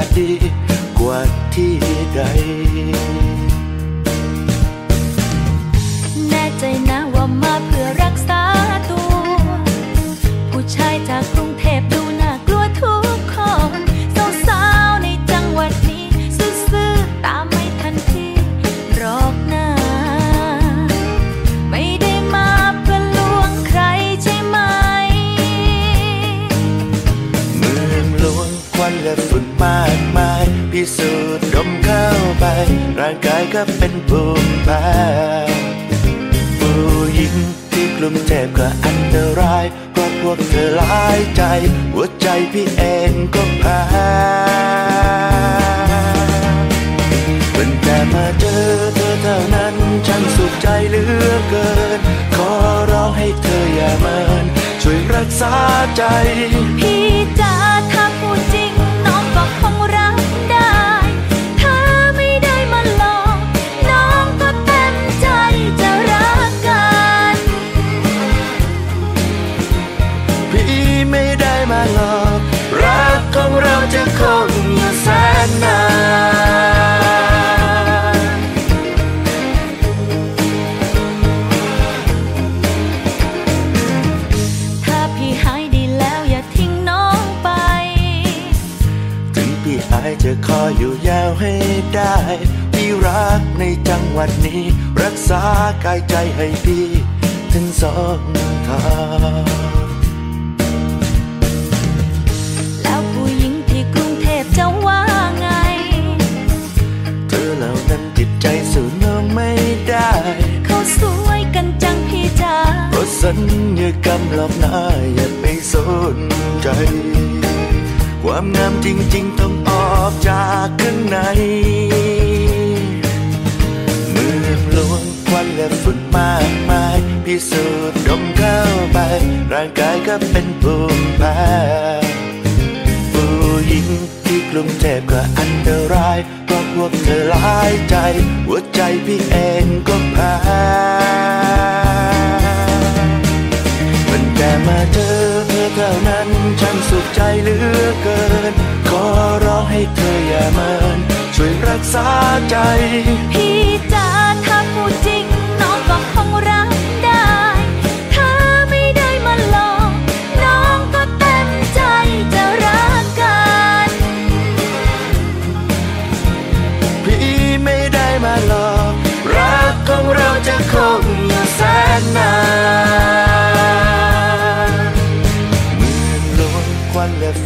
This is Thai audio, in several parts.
I did.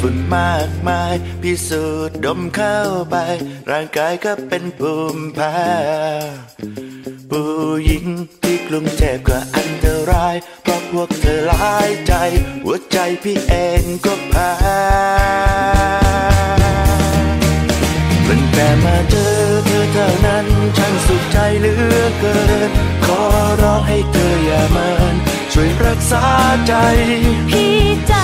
ฝุ่นมากมาย พิสูจน์ดมเข้าไป ร่างกายก็เป็นภูมิแพ้ผู้หญิงที่กรุงเทพก็อันตราย เพราะพวกเธอร้ายใจ หัวใจพี่เองก็แพ้มันแต่มาเจอเธอเท่านั้นฉันสุขใจเหลือเกิน ขอร้องให้เธออย่ามานช่วยรักษาใจ พี่ใจ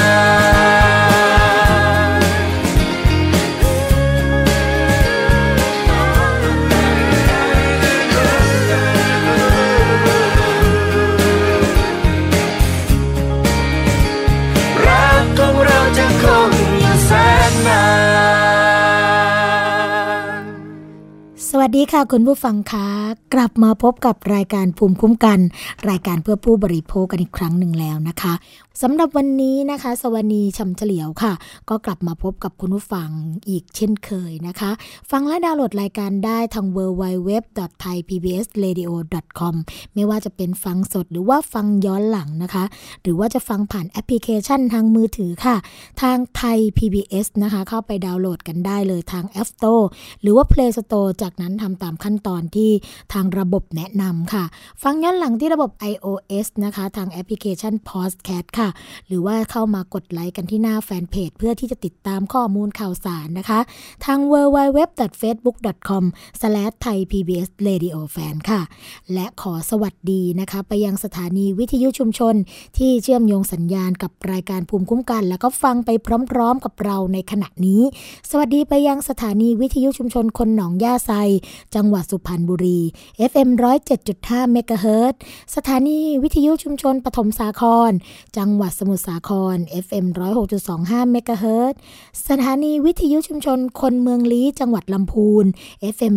วัสดีค่ะ คุณผู้ฟังคะกลับมาพบกับรายการภูมิคุ้มกัน รายการเพื่อผู้บริโภคกันอีกครั้งหนึ่งแล้วนะคะสำหรับวันนี้นะคะ สวนีชำเฉลียวค่ะ ก็กลับมาพบกับคุณผู้ฟังอีกเช่นเคยนะคะ ฟังและดาวน์โหลดรายการได้ทาง www.thaipbsradio.com ไม่ว่าจะเป็นฟังสดหรือว่าฟังย้อนหลังนะคะ หรือว่าจะฟังผ่านแอปพลิเคชันทางมือถือค่ะ ทางไทย PBS นะคะ เข้าไปดาวน์โหลดกันได้เลยทาง App Store หรือว่า Play Store จากนั้นทำตามขั้นตอนที่ทางระบบแนะนำค่ะ ฟังย้อนหลังที่ระบบ iOS นะคะ ทางแอปพลิเคชัน Podcast ค่ะหรือว่าเข้ามากดไลค์กันที่หน้าแฟนเพจเพื่อที่จะติดตามข้อมูลข่าวสารนะคะ ทาง www.facebook.com/thaipbsradiofan ค่ะ และขอสวัสดีนะคะ ไปยังสถานีวิทยุชุมชน ที่เชื่อมโยงสัญญาณกับรายการภูมิคุ้มกัน แล้วก็ฟังไปพร้อมๆกับเราในขณะนี้ สวัสดีไปยังสถานีวิทยุชุมชนคนหนองย่าไซ จังหวัดสุพรรณบุรี FM 107.5เมกะเฮิรตสถานีวิทยุชุมชนปฐมสาคร จังงหวัดสมุทรสาคร FM 106.25เมกะเฮิรตซ์สถานีวิทยุชุมชนคนเมืองลี้จังหวัดลำพูน FM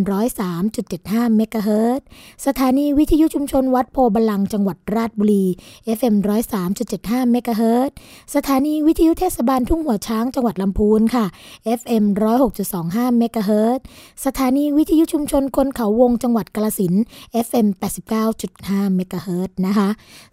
103.75เมกะเฮิรตซ์สถานีวิทยุชุมชนวัดโพบาลังจังหวัดราชบุรี FM 103.75เมกะเฮิรตซ์สถานีวิทยุเทศบาลทุ่งหัวช้างจังหวัดลำพูนค่ะ FM 106.25เมกะเฮิรตซ์สถานีวิทยุชุมชนคนเขาวงจังหวัดกาฬสิน FM 89.5เมกะเฮิรตซ์นะคะ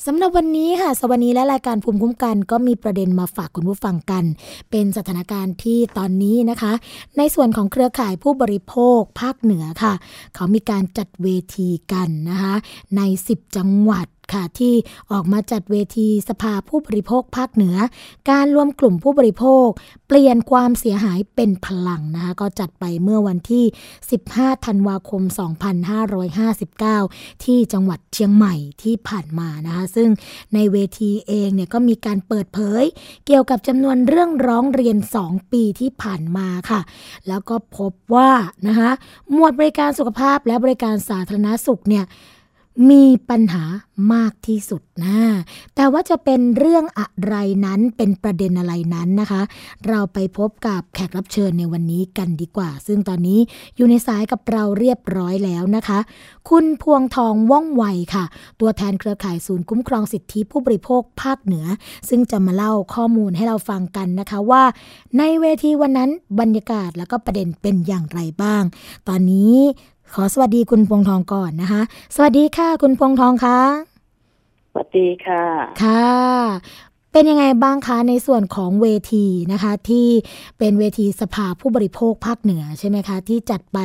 สำหรับวันนี้ค่ะ สวัสดีและรายการภูมิคุ้มกันก็มีประเด็นมาฝากคุณผู้ฟังกัน เป็นสถานการณ์ที่ตอนนี้นะคะ ในส่วนของเครือข่ายผู้บริโภคภาคเหนือค่ะ เขามีการจัดเวทีกันนะคะใน 10 จังหวัด ค่ะที่ออกมาจัดเวทีสภาผู้บริโภคภาคเหนือ การรวมกลุ่มผู้บริโภค เปลี่ยนความเสียหายเป็นพลังนะคะก็จัดไปเมื่อวันที่ 15 ธันวาคม 2559 ที่จังหวัดเชียงใหม่ที่ผ่านมานะคะซึ่งในเวทีเองเนี่ยก็มีการเปิดเผย เกี่ยวกับจำนวนเรื่องร้องเรียน 2 ปีที่ผ่านมาค่ะ แล้วก็พบว่านะคะหมวดบริการสุขภาพและบริการสาธารณสุขเนี่ย มีปัญหามากที่สุดนะ แต่ว่าจะเป็นเรื่องอะไรนั้นเป็นประเด็นอะไรนั้นนะคะ เราไปพบกับแขกรับเชิญในวันนี้กันดีกว่า ซึ่งตอนนี้อยู่ในสายกับเราเรียบร้อยแล้วนะคะ คุณพวงทองว่องไวค่ะ ตัวแทนเครือข่ายศูนย์คุ้มครองสิทธิผู้บริโภคภาคเหนือ ซึ่งจะมาเล่าข้อมูลให้เราฟังกันนะคะว่า ในเวทีวันนั้นบรรยากาศแล้วก็ประเด็นเป็นอย่างไรบ้าง ตอนนี้ ขอสวัสดีคุณพวงทองก่อนนะคะ สวัสดีค่ะ คุณพวงทองคะสวัสดีค่ะ ค่ะ เป็นยังไงบ้างคะในส่วนของเวทีนะคะ ที่เป็นเวทีสภาผู้บริโภคภาคเหนือใช่ไหมคะ ที่จัดไป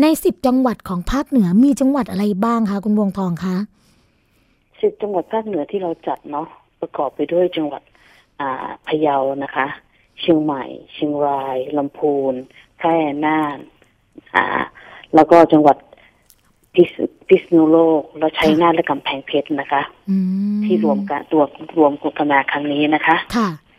ในสิบจังหวัดของภาคเหนือมีจังหวัดอะไรบ้างคะคุณพวงทองคะสิบจังหวัดภาคเหนือที่เราจัดเนาะประกอบไปด้วยจังหวัดอ่าพะเยานะคะ เชียงใหม่ เชียงรายลำพูนแพร่น่านอ่า แล้วก็จังหวัดพิษพิษณุโลก แล้วชัยนาทและกำแพงเพชรนะคะอืมที่รวมกันตัวรวมกันมาครั้งนี้นะคะ ค่ะอืม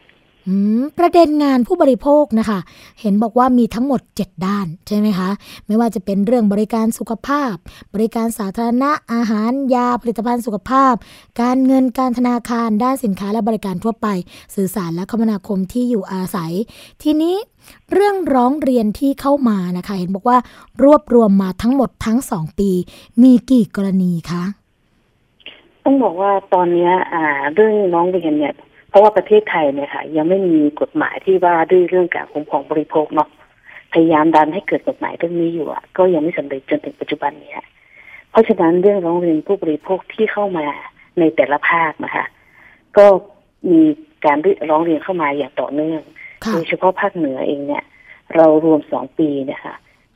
ประเด็นงานผู้บริโภคนะคะ เห็นบอกว่ามีทั้งหมด 7 ด้านใช่ไหมคะ ไม่ว่าจะเป็นเรื่องบริการสุขภาพ บริการสาธารณะอาหาร ยาผลิตภัณฑ์สุขภาพ การเงินการธนาคารด้านสินค้าและบริการทั่วไป สื่อสารและคมนาคมที่อยู่อาศัย ทีนี้เรื่องร้องเรียนที่เข้ามานะคะ เห็นบอกว่ารวบรวมมาทั้งหมดทั้งสองปี มีกี่กรณีคะต้องบอกว่าตอนนี้เรื่องน้องเรียนเนี่ย เพราะว่าประเทศไทยเนี่ยค่ะ ยังไม่มีกฎหมายที่ว่าด้วยเรื่องการคุ้มครองบริโภคเนาะพยายามดันให้เกิดกฎหมายเรื่องนี้อยู่อะก็ยังไม่สำเร็จจนถึงปัจจุบันเนี้ยเพราะฉะนั้นเรื่องร้องเรียนผู้บริโภคที่เข้ามาในแต่ละภาคนะคะ ก็มีการร้องเรียนเข้ามาอย่างต่อเนื่องค่ะโดยเฉพาะภาคเหนือเองเนี่ย เรารวมสองปีเนี่ยค่ะ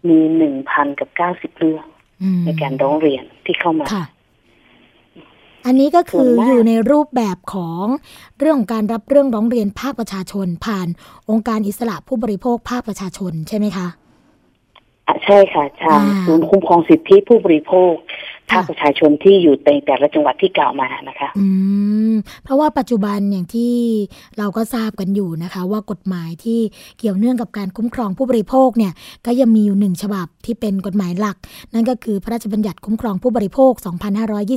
มีหนึ่งพันกับเก้าสิบเรื่องอืมในการร้องเรียนที่เข้ามาค่ะ อันนี้ก็คือส่วนมากอยู่ในรูปแบบของเรื่องของการรับเรื่องร้องเรียนภาคประชาชน ผ่านองค์การอิสระผู้บริโภคภาคประชาชนใช่ไหมคะอะใช่ค่ะทางอ่าศูนย์คุ้มครองสิทธิผู้บริโภคค่ะ ภาคประชาชนที่อยู่ในแต่ละจังหวัดที่กล่าวมานะคะ อืม เพราะว่าปัจจุบันอย่างที่เราก็ทราบกันอยู่นะคะ ว่ากฎหมายที่เกี่ยวเนื่องกับการคุ้มครองผู้บริโภคเนี่ย ก็ยังมีอยู่หนึ่งฉบับที่เป็นกฎหมายหลัก นั่นก็คือพระราชบัญญัติคุ้มครองผู้บริโภค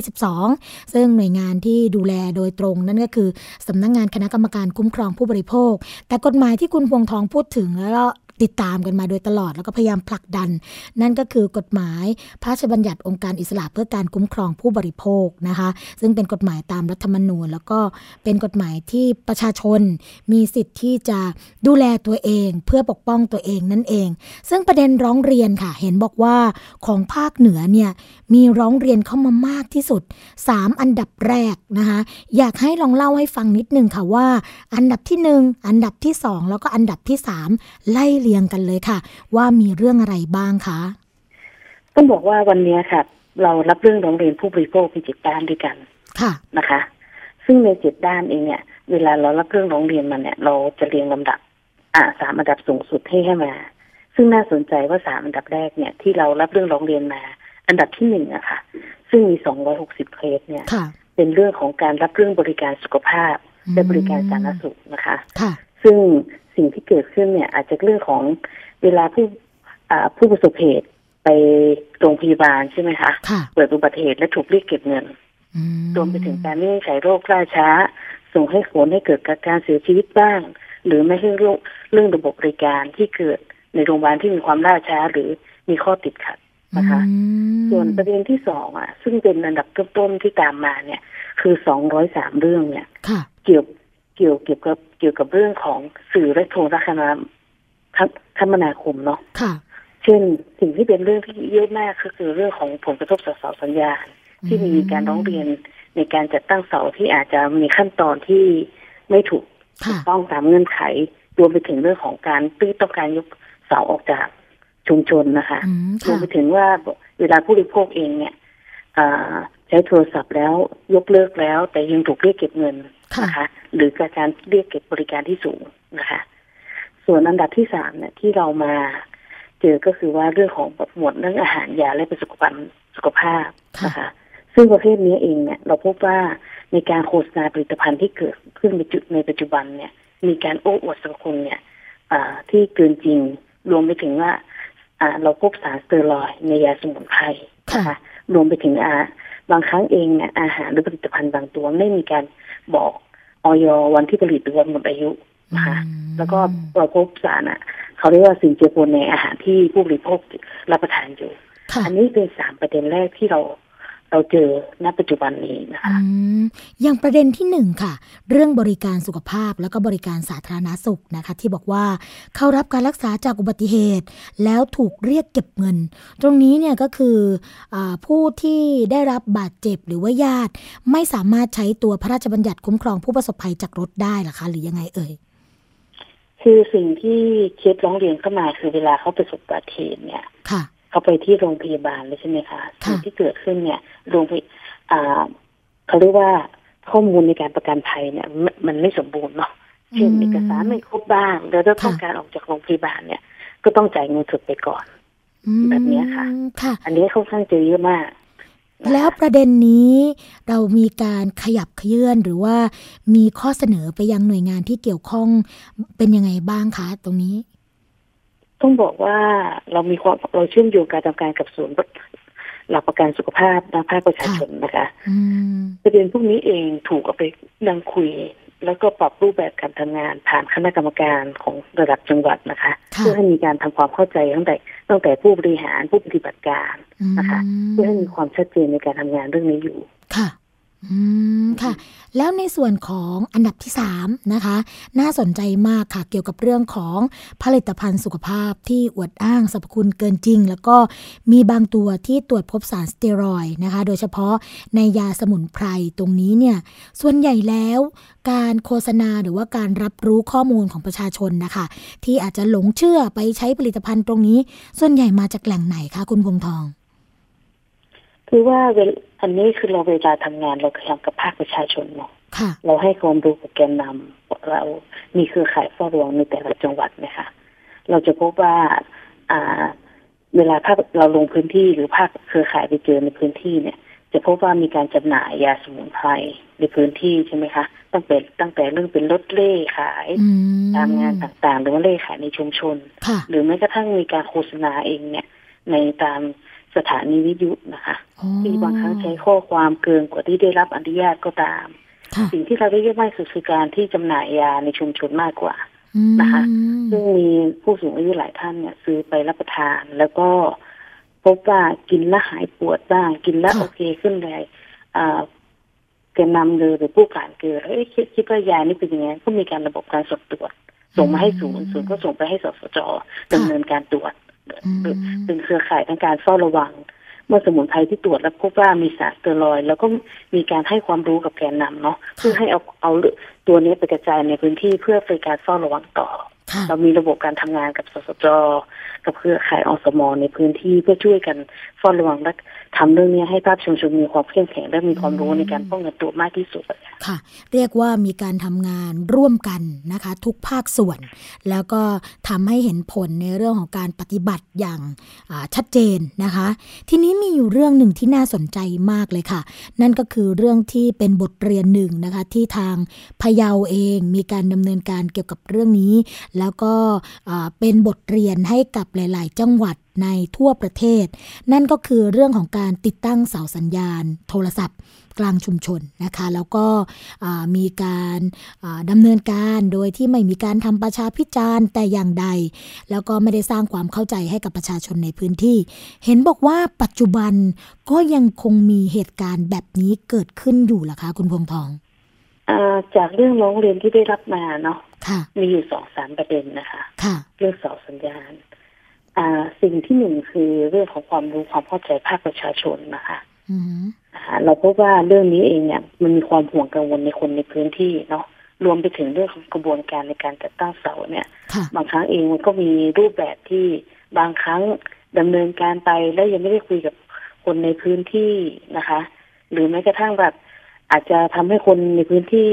2522 ซึ่งหน่วยงานที่ดูแลโดยตรง นั่นก็คือสำนักงานคณะกรรมการคุ้มครองผู้บริโภค แต่กฎหมายที่คุณพวงทองพูดถึงแล้วก็ ติดตามกันมาโดยตลอดแล้วก็พยายามผลักดัน นั่นก็คือกฎหมายพระราชบัญญัติองค์การอิสระเพื่อการคุ้มครองผู้บริโภคนะคะ ซึ่งเป็นกฎหมายตามรัฐธรรมนูญ แล้วก็เป็นกฎหมายที่ประชาชนมีสิทธิ์ที่จะดูแลตัวเอง เพื่อปกป้องตัวเองนั่นเอง ซึ่งประเด็นร้องเรียนค่ะ เห็นบอกว่าของภาคเหนือเนี่ยมีร้องเรียนเข้ามามากที่สุด 3 อันดับแรกนะคะอยากให้ลองเล่าให้ฟังนิดนึงค่ะว่า อันดับที่ 1 อันดับที่ 2 แล้วก็อันดับที่ 3 ไล่เรียงกันเลยค่ะ ว่ามีเรื่องอะไรบ้างคะต้องบอกว่าวันนี้ค่ะ เรารับเรื่องร้องเรียนผู้บริโภคเป็นเจ็ดด้านด้วยกันค่ะนะคะ ซึ่งในเจ็ดด้านเองเนี่ย เวลาเรารับเรื่องร้องเรียนมาเนี่ย เราจะเรียงลำดับ อ่าสามอันดับสูงสุดให้ให้มา ซึ่งน่าสนใจว่าสามอันดับแรกเนี่ย ที่เรารับเรื่องร้องเรียนมา อันดับที่หนึ่งอะค่ะ ซึ่งมีสองร้อยหกสิบเคสเนี่ยค่ะเป็นเรื่องของการรับเรื่องบริการสุขภาพและบริการสาธารณสุขนะคะค่ะซึ่ง สิ่งที่เกิดขึ้นเนี่ย อาจจะเรื่องของเวลาผู้อ่าผู้ประสบเหตุไปโรงพยาบาลใช่ไหมคะค่ะเกิดอุบัติเหตุและถูกเรียกเก็บเงินอืรวมไปถึงการวินิจฉัยโรคล่าช้า ส่งให้ผลให้เกิดการเสียชีวิตบ้าง หรือไม่ใช่เรื่องเรื่องระบบบริการที่เกิดในโรงพยาบาลที่มีความล่าช้าหรือมีข้อติดขัดนะคะอืมส่วนประเด็นที่สองอะ ซึ่งเป็นอันดับต้นๆที่ตามมาเนี่ย คือสองร้อยสามเรื่องเนี่ยค่ะเกี่ยว เกี่ยวเกี่ยวกับเกี่ยวกับเรื่องของสื่อและโทรคมนาคมนาคมเนาะค่ะเช่นสิ่งที่เป็นเรื่องที่เยอะมากก็คือเรื่องของผลกระทบต่อเสาสัญญาณที่มีการร้องเรียนในการจัดตั้งเสาที่อาจจะมีขั้นตอนที่ไม่ถูกค่ะต้องตามเงื่อนไข รวมไปถึงเรื่องของการตื้อต้องการยกเสาออกจากชุมชนนะคะอืมรวมค่ะไปถึงว่าเวลาผู้บริโภคเองเนี่ยอ่าใช้โทรศัพท์แล้วยกเลิกแล้ว แต่ยังถูกเรียกเก็บเงินค่ะ นะคะหรือการเรียกเก็บบริการที่สูงนะคะ ส่วนอันดับที่สามเนี่ยที่เรามาเจอก็คือว่าเรื่องของหมวดเรื่องอาหารยาและเป็นสุขภาพสุขภาพนะคะซึ่งประเภทนี้เองเนี่ยเราพบว่าในการโฆษณาผลิตภัณฑ์ที่เกิดขึ้นในจุดในปัจจุบันเนี่ย มีการโอ้อวดสรรพคุณเนี่ยอ่าที่เกินจริงรวมไปถึงว่าอ่าเราพบสารสเตียรอยด์ในยาสมุนไพรนะคะรวมไปถึงอา บางครั้งเองเนี่ยอาหารหรือผลิตภัณฑ์บางตัวไม่มีการบอกออยวันที่ผลิตหรือวันหมดอายุนะคะอืมแล้วก็เราพบสารอะเขาเรียกว่าสิ่งเจือปนในอาหารที่ผู้บริโภครับประทานอยู่ค่ะอันนี้เป็นสามประเด็นแรกที่เรา เราเจอณปัจจุบันนี้นะคะอืมอย่างประเด็นที่หนึ่งค่ะ เรื่องบริการสุขภาพแล้วก็บริการสาธารณสุขนะคะ ที่บอกว่าเข้ารับการรักษาจากอุบัติเหตุ แล้วถูกเรียกเก็บเงิน ตรงนี้เนี่ยก็คืออาผู้ที่ได้รับบาดเจ็บหรือว่าญาติ ไม่สามารถใช้ตัวพระราชบัญญัติคุ้มครองผู้ประสบภัยจากรถได้หรอคะ หรือยังไงเอ่ยคือสิ่งที่เคสร้องเรียนเข้ามาคือเวลาเขาประสบอุบัติเหตุเนี่ย ค่ะ เขาไปที่โรงพยาบาลเลยใช่ไหมคะค่ะสิ่งที่เกิดขึ้นเนี่ยโรงพยอ่าเขาเรียกว่าข้อมูลในการประกันภัยเนี่ยมันมันไม่สมบูรณ์เนาะเช่นเอกสารไม่ครบบ้างแล้วถ้าต้องการออกจากโรงพยาบาลเนี่ย ก็ต้องจ่ายเงินสดไปก่อนอืมแบบเนี้ยค่ะค่ะ อันนี้ค่อนข้างเจอเยอะมากนะคะแล้วประเด็นนี้เรามีการขยับเขยื่อนหรือว่ามีข้อเสนอไปยังหน่วยงานที่เกี่ยวข้องเป็นยังไงบ้างคะตรงนี้ ต้องบอกว่าเรามีความเราเชื่อมโยงการทำการกับศูนย์หลักประกันสุขภาพทางภาคประชาชนนะคะอืมประเด็นพวกนี้เองถูกเอาไปนั่งคุย แล้วก็ปรับรูปแบบการทำงานผ่านคณะกรรมการของระดับจังหวัดนะคะค่ะเพื่อให้มีการทำความเข้าใจตั้งแต่ตั้งแต่ผู้บริหารผู้ปฏิบัติการนะคะ เพื่อให้มีความชัดเจนในการทำงานเรื่องนี้อยู่ค่ะ อืมค่ะ แล้วในส่วนของอันดับที่สามนะคะ น่าสนใจมากค่ะเกี่ยวกับเรื่องของผลิตภัณฑ์สุขภาพที่อวดอ้างสรรพคุณเกินจริง แล้วก็มีบางตัวที่ตรวจพบสารสเตียรอยนะคะ โดยเฉพาะในยาสมุนไพรตรงนี้เนี่ย ส่วนใหญ่แล้วการโฆษณาหรือว่าการรับรู้ข้อมูลของประชาชนนะคะ ที่อาจจะหลงเชื่อไปใช้ผลิตภัณฑ์ตรงนี้ ส่วนใหญ่มาจากแหล่งไหนคะคุณพงทอง คือว่าเวลอันนี้คือเราเวลาทำงานเราทำกับภาคประชาชนเนาะค่ะเราให้ความรู้กับแกนนำเรามีเครือข่ายเฝ้าระวังในแต่ละจังหวัดนะคะเราจะพบว่า อ่า เวลาภาคเราลงพื้นที่หรือภาคเครือข่ายไปเจอในพื้นที่เนี่ย จะพบว่ามีการจำหน่ายยาสมุนไพรในพื้นที่ใช่ไหมคะตั้งแต่ตั้งแต่เรื่องเป็นรถเล่ขายอืมตามงานต่างๆ หรือว่าเล่ขายในชุมชนค่ะหรือแม้กระทั่งมีการโฆษณาเองเนี่ย ในตาม สถานีวิทยุนะคะอ๋อที่บางครั้งใช้ข้อความเกินกว่าที่ได้รับอนุญาตก็ตามค่ะสิ่งที่เราได้เยอะมากสุดคือการที่จำหน่ายยาในชุมชนมากกว่านะคะอืมซึ่งมีผู้สูงอายุหลายท่านเนี่ยซื้อไปรับประทาน แล้วก็พบว่ากินแล้วหายปวดบ้าง กินแล้วค่ะโอเคขึ้นเลยอ่าแกนนำเลยหรือผู้การเกลือแล้วเอ๊ะคิดคิดว่ายานี่เป็นยังไงก็มีการระบบการส่งตรวจ ส่งมาให้ศูนย์ศูนย์ก็ส่งไปให้สสจดำเนินการตรวจอืมหรือ เป็นเครือข่ายทางการเฝ้าระวัง เมื่อสมุนไพรที่ตรวจแล้วพบว่ามีสารสเตียรอยด์แล้วก็มีการให้ความรู้กับแกนนำเนาะเพื่อให้เอาเอาตัวนี้ไปกระจายในพื้นที่เพื่อเป็นการเฝ้าระวังต่อค่ะเรามีระบบการทำงานกับสสจกับเครือข่ายอสมในพื้นที่เพื่อช่วยกันเฝ้าระวังและทำเรื่องนี้ให้ภาคชุมชนมีความเข้มแข็งและมีความรู้ในการป้องกันตัวมากที่สุดค่ะ เรียกว่ามีการทำงานร่วมกันนะคะ ทุกภาคส่วน แล้วก็ทำให้เห็นผลในเรื่องของการปฏิบัติอย่างาชัดเจนนะคะ ทีนี้มีอยู่เรื่องหนึ่งที่น่าสนใจมากเลยค่ะ นั่นก็คือเรื่องที่เป็นบทเรียนหนึ่งนะคะที่ทางพะเยาเองมีการดำเนินการเกี่ยวกับเรื่องนี้ แล้วก็เป็นบทเรียนให้กับหลาย ๆ จังหวัด ในทั่วประเทศ นั่นก็คือเรื่องของการติดตั้งเสาสัญญาณ โทรศัพท์กลางชุมชนนะคะ แล้วก็อ่ามีการอ่าดำเนินการโดยที่ไม่มีการทำประชาพิจารณ์แต่อย่างใด แล้วก็ไม่ได้สร้างความเข้าใจให้กับประชาชนในพื้นที่ เห็นบอกว่าปัจจุบันก็ยังคงมีเหตุการณ์แบบนี้เกิดขึ้นอยู่ล่ะคะ คุณพวงทองอ่าจากเรื่องร้องเรียนที่ได้รับมาเนาะค่ะมีอยู่สองสามประเด็นนะคะค่ะเรื่องเสาสัญญาณอ่า สิ่งที่หนึ่งคือเรื่องของความรู้ความเข้าใจภาคประชาชนนะคะอืมนะคะเราพบว่าเรื่องนี้เองเนี่ยมันมีความห่วงกังวลในคนในพื้นที่เนาะรวมไปถึงเรื่องของกระบวนการในการจัดตั้งเสาเนี่ยค่ะบางครั้งเองมันก็มีรูปแบบที่บางครั้งดำเนินการไปแล้วยังไม่ได้คุยกับคนในพื้นที่นะคะ หรือแม้กระทั่งแบบ อาจจะทำให้คนในพื้นที่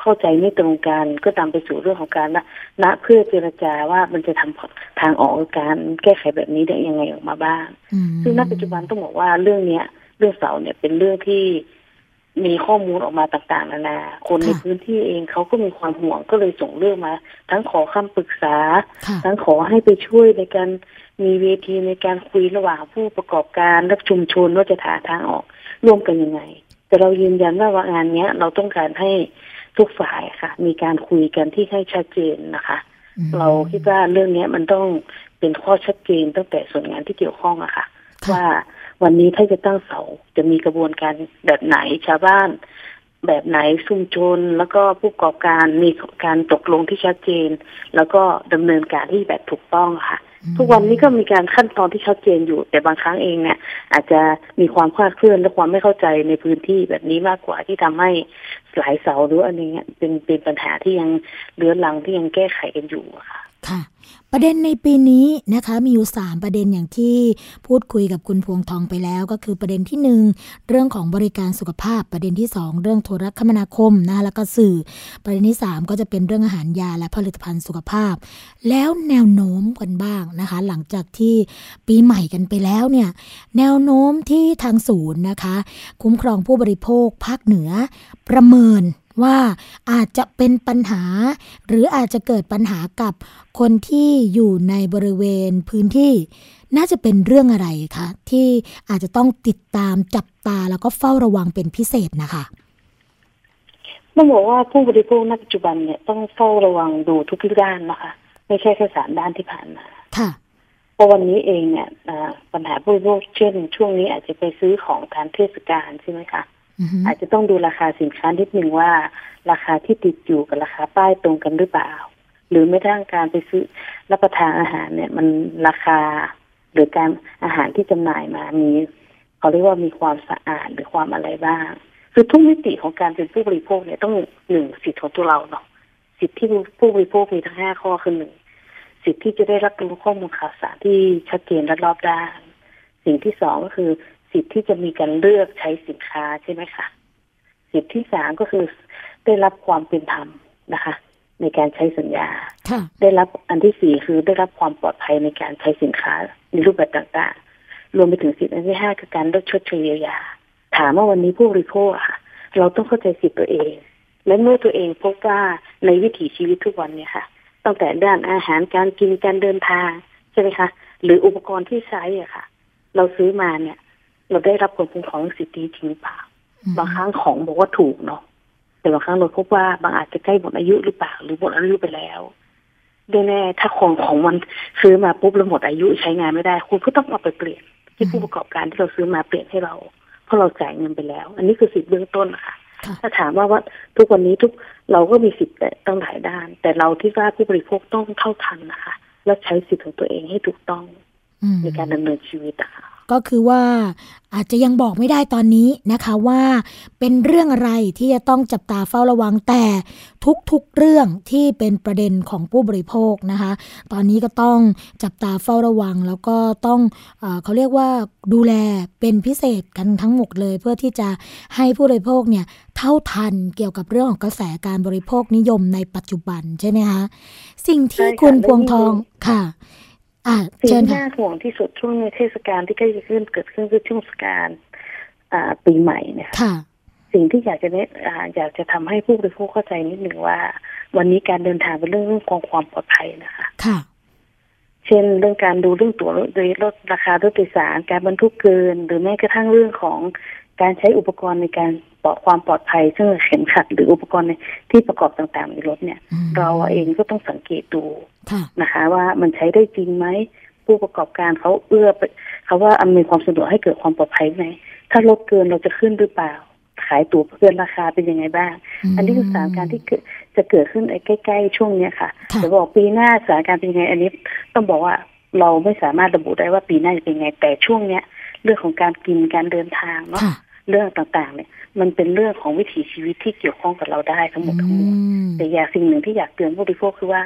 เข้าใจไม่ตรงกันก็ตามไปสู่เรื่องของการนะนะเพื่อเจรจาว่ามันจะทำทางออกการแก้ไขแบบนี้ได้ยังไงออกมาบ้างอืมซึ่งณปัจจุบันต้องบอกว่าเรื่องเนี้ย เรื่องเสาเนี่ยเป็นเรื่องที่มีข้อมูลออกมาต่างๆนานา คนในพื้นที่เองเขาก็มีความห่วงก็เลยส่งเรื่องมา ทั้งขอคำปรึกษาค่ะทั้งขอให้ไปช่วยในการมีเวทีในการคุยระหว่างผู้ประกอบการและชุมชนว่าจะหาทางออกร่วมกันยังไง แต่เรายืนยันว่าว่างานเนี้ย เราต้องการให้ทุกฝ่ายค่ะ มีการคุยกันที่ให้ชัดเจนนะคะอืมเราคิดว่าเรื่องเนี้ยมันต้องเป็นข้อชัดเจนตั้งแต่ส่วนงานที่เกี่ยวข้องอะค่ะค่ะ ว่าวันนี้ถ้าจะตั้งเสาจะมีกระบวนการแบบไหนชาวบ้าน แบบไหนชุมชน แล้วก็ผู้ประกอบการมีการตกลงที่ชัดเจน แล้วก็ดำเนินการที่แบบถูกต้องค่ะอืม ทุกวันนี้ก็มีการขั้นตอนที่ชัดเจนอยู่ แต่บางครั้งเองเนี่ย อาจจะมีความคลาดเคลื่อนและความไม่เข้าใจในพื้นที่แบบนี้มากกว่าที่ทำให้หลายเสาหรืออะไรเงี้ยเป็นเป็นปัญหาที่ยังเรื้อรังที่ยังแก้ไขกันอยู่ค่ะ ค่ะ ประเด็นในปีนี้นะคะมีอยู่ 3 ประเด็นอย่างที่พูดคุยกับคุณพวงทองไปแล้วก็คือประเด็นที่ 1 เรื่องของบริการสุขภาพ ประเด็นที่ 2 เรื่องโทรคมนาคมนะคะแล้วก็สื่อ ประเด็นที่ 3 ก็จะเป็นเรื่องอาหารยาและผลิตภัณฑ์สุขภาพ แล้วแนวโน้มกันบ้างนะคะ หลังจากที่ปีใหม่กันไปแล้วเนี่ยแนวโน้มที่ทางศูนย์นะคะ คุ้มครองผู้บริโภคภาคเหนือประเมิน ว่าอาจจะเป็นปัญหา หรืออาจจะเกิดปัญหากับคนที่อยู่ในบริเวณพื้นที่ น่าจะเป็นเรื่องอะไรคะ ที่อาจจะต้องติดตามจับตาแล้วก็เฝ้าระวังเป็นพิเศษนะคะต้องบอกว่าผู้บริโภคณปัจจุบันเนี่ยต้องเฝ้าระวังดูทุกด้านนะคะ ไม่ใช่แค่สามด้านที่ผ่านมาค่ะเพราะวันนี้เองเนี่ยอ่าปัญหาผู้บริโภคเช่น ช่วงนี้อาจจะไปซื้อของทานเทศกาลใช่ไหมคะ อาจจะต้องดูราคาสินค้านิดหนึ่งว่า ราคาที่ติดอยู่กับราคาป้ายตรงกันหรือเปล่า หรือไม่ทั้งการไปซื้อรับประทานอาหารเนี่ย มันราคา หรือการอาหารที่จำหน่ายมามีเขาเรียกว่ามีความสะอาดหรือความอะไรบ้าง คือทุกมิติของการเป็นผู้บริโภคเนี่ยต้องหนึ่งสิทธิของตัวเราเนาะสิทธิที่ผู้บริโภคมีทั้งห้าข้อคือหนึ่งสิทธิที่จะได้รับรู้ข้อมูลข่าวสารที่ชัดเจนและรอบด้านสิ่งที่สองก็คือ สิทธิที่จะมีการเลือกใช้สินค้าใช่ไหมคะสิทธิที่สามก็คือได้รับความเป็นธรรมนะคะ ในการใช้สัญญาค่ะได้รับอันที่สี่คือได้รับความปลอดภัยในการใช้สินค้าในรูปแบบต่างๆ รวมไปถึงสิทธิอันที่ห้าคือการลดชดเชยเยียวยา ถามว่าวันนี้ผู้บริโภคอะค่ะ เราต้องเข้าใจสิทธิตัวเอง และเมื่อตัวเองพบว่าในวิถีชีวิตทุกวันเนี่ยค่ะ ตั้งแต่ด้านอาหารการกินการเดินทางใช่ไหมคะ หรืออุปกรณ์ที่ใช้อะค่ะ เราซื้อมาเนี่ย เราได้รับผลคุ้มครองสิทธิจริงหรือเปล่าบางครั้งของบอกว่าถูกเนาะแต่บางครั้งเราพบว่าบางอาจจะใกล้หมดอายุหรือเปล่าหรือหมดอายุไปแล้วแน่ๆถ้าของของมันซื้อมาปุ๊บแล้วหมดอายุใช้งานไม่ได้ คุณก็ต้องเอาไปเปลี่ยน ที่ผู้ประกอบการที่เราซื้อมาเปลี่ยนให้เรา เพราะเราจ่ายเงินไปแล้ว อันนี้คือสิทธิ์เบื้องต้นนะคะค่ะ ถ้าถามว่าว่าทุกวันนี้ทุกเราก็มีสิทธิ์แต่ต้องหลายด้าน แต่เราที่ว่าผู้บริโภคต้องเท่าทันนะคะ และใช้สิทธิ์ของตัวเองให้ถูกต้องอืมในการดำเนินชีวิตอะค่ะ ก็คือว่าอาจจะยังบอกไม่ได้ตอนนี้นะคะว่าเป็นเรื่องอะไรที่จะต้องจับตาเฝ้าระวังแต่ทุกๆเรื่องที่เป็นประเด็นของผู้บริโภคนะคะ ตอนนี้ก็ต้องจับตาเฝ้าระวัง แล้วก็ต้องเออเขาเรียกว่าดูแลเป็นพิเศษกันทั้งหมดเลย เพื่อที่จะให้ผู้บริโภคเนี่ยเท่าทันเกี่ยวกับเรื่องของกระแสการบริโภคนิยมในปัจจุบันใช่ไหมคะสิ่งที่ใช่ค่ะคุณและพวงทองยิ่งค่ะอ่า สิ่งเชิญที่ค่ะน่าห่วงที่สุดช่วงในเทศกาลที่ใกล้จะขึ้นเกิดขึ้นคือช่วงเทศกาลอ่าปีใหม่เนี่ยค่ะค่ะสิ่งที่อยากจะเน้นอ่าอยากจะทำให้ผู้บริโภคเข้าใจนิดหนึ่งว่า วันนี้การเดินทางเป็นเรื่องเรื่องของความปลอดภัยนะคะค่ะเช่นเรื่องการดูเรื่องตั๋วรถโดยลดราคารถโดยสารการบรรทุกเกิน หรือแม้กระทั่งเรื่องของการใช้อุปกรณ์ในการ ปลอดความปลอดภัยซึ่งเข็มขัดหรืออุปกรณ์ในที่ประกอบต่างๆในรถเนี่ยอืมเราเองก็ต้องสังเกตดูค่ะนะคะ ว่ามันใช้ได้จริงไหมผู้ประกอบการเขาเอื้อไปเขาว่าอำนวยความสะดวกให้เกิดความปลอดภัยไหมถ้าลดเกินเราจะขึ้นหรือเปล่า ขายตั๋วเกินราคาเป็นยังไงบ้าง อันนี้คือสถานการณ์ที่เกิดจะเกิดขึ้นไอ้ใกล้ๆช่วงเนี้ยค่ะค่ะจะบอกปีหน้าสถานการณ์เป็นยังไงอันนี้ต้องบอกว่าเราไม่สามารถระบุได้ว่าปีหน้าจะเป็นยังไงแต่ช่วงเนี้ยเรื่องของการกินการเดินทางเนาะค่ะ เรื่องต่างๆ เนี่ย มันเป็นเรื่องของวิถีชีวิตที่เกี่ยวข้องกับเราได้ทั้งหมดทั้งมวลอืมแต่อยากสิ่งหนึ่งที่อยากเตือนผู้บริโภคคือว่า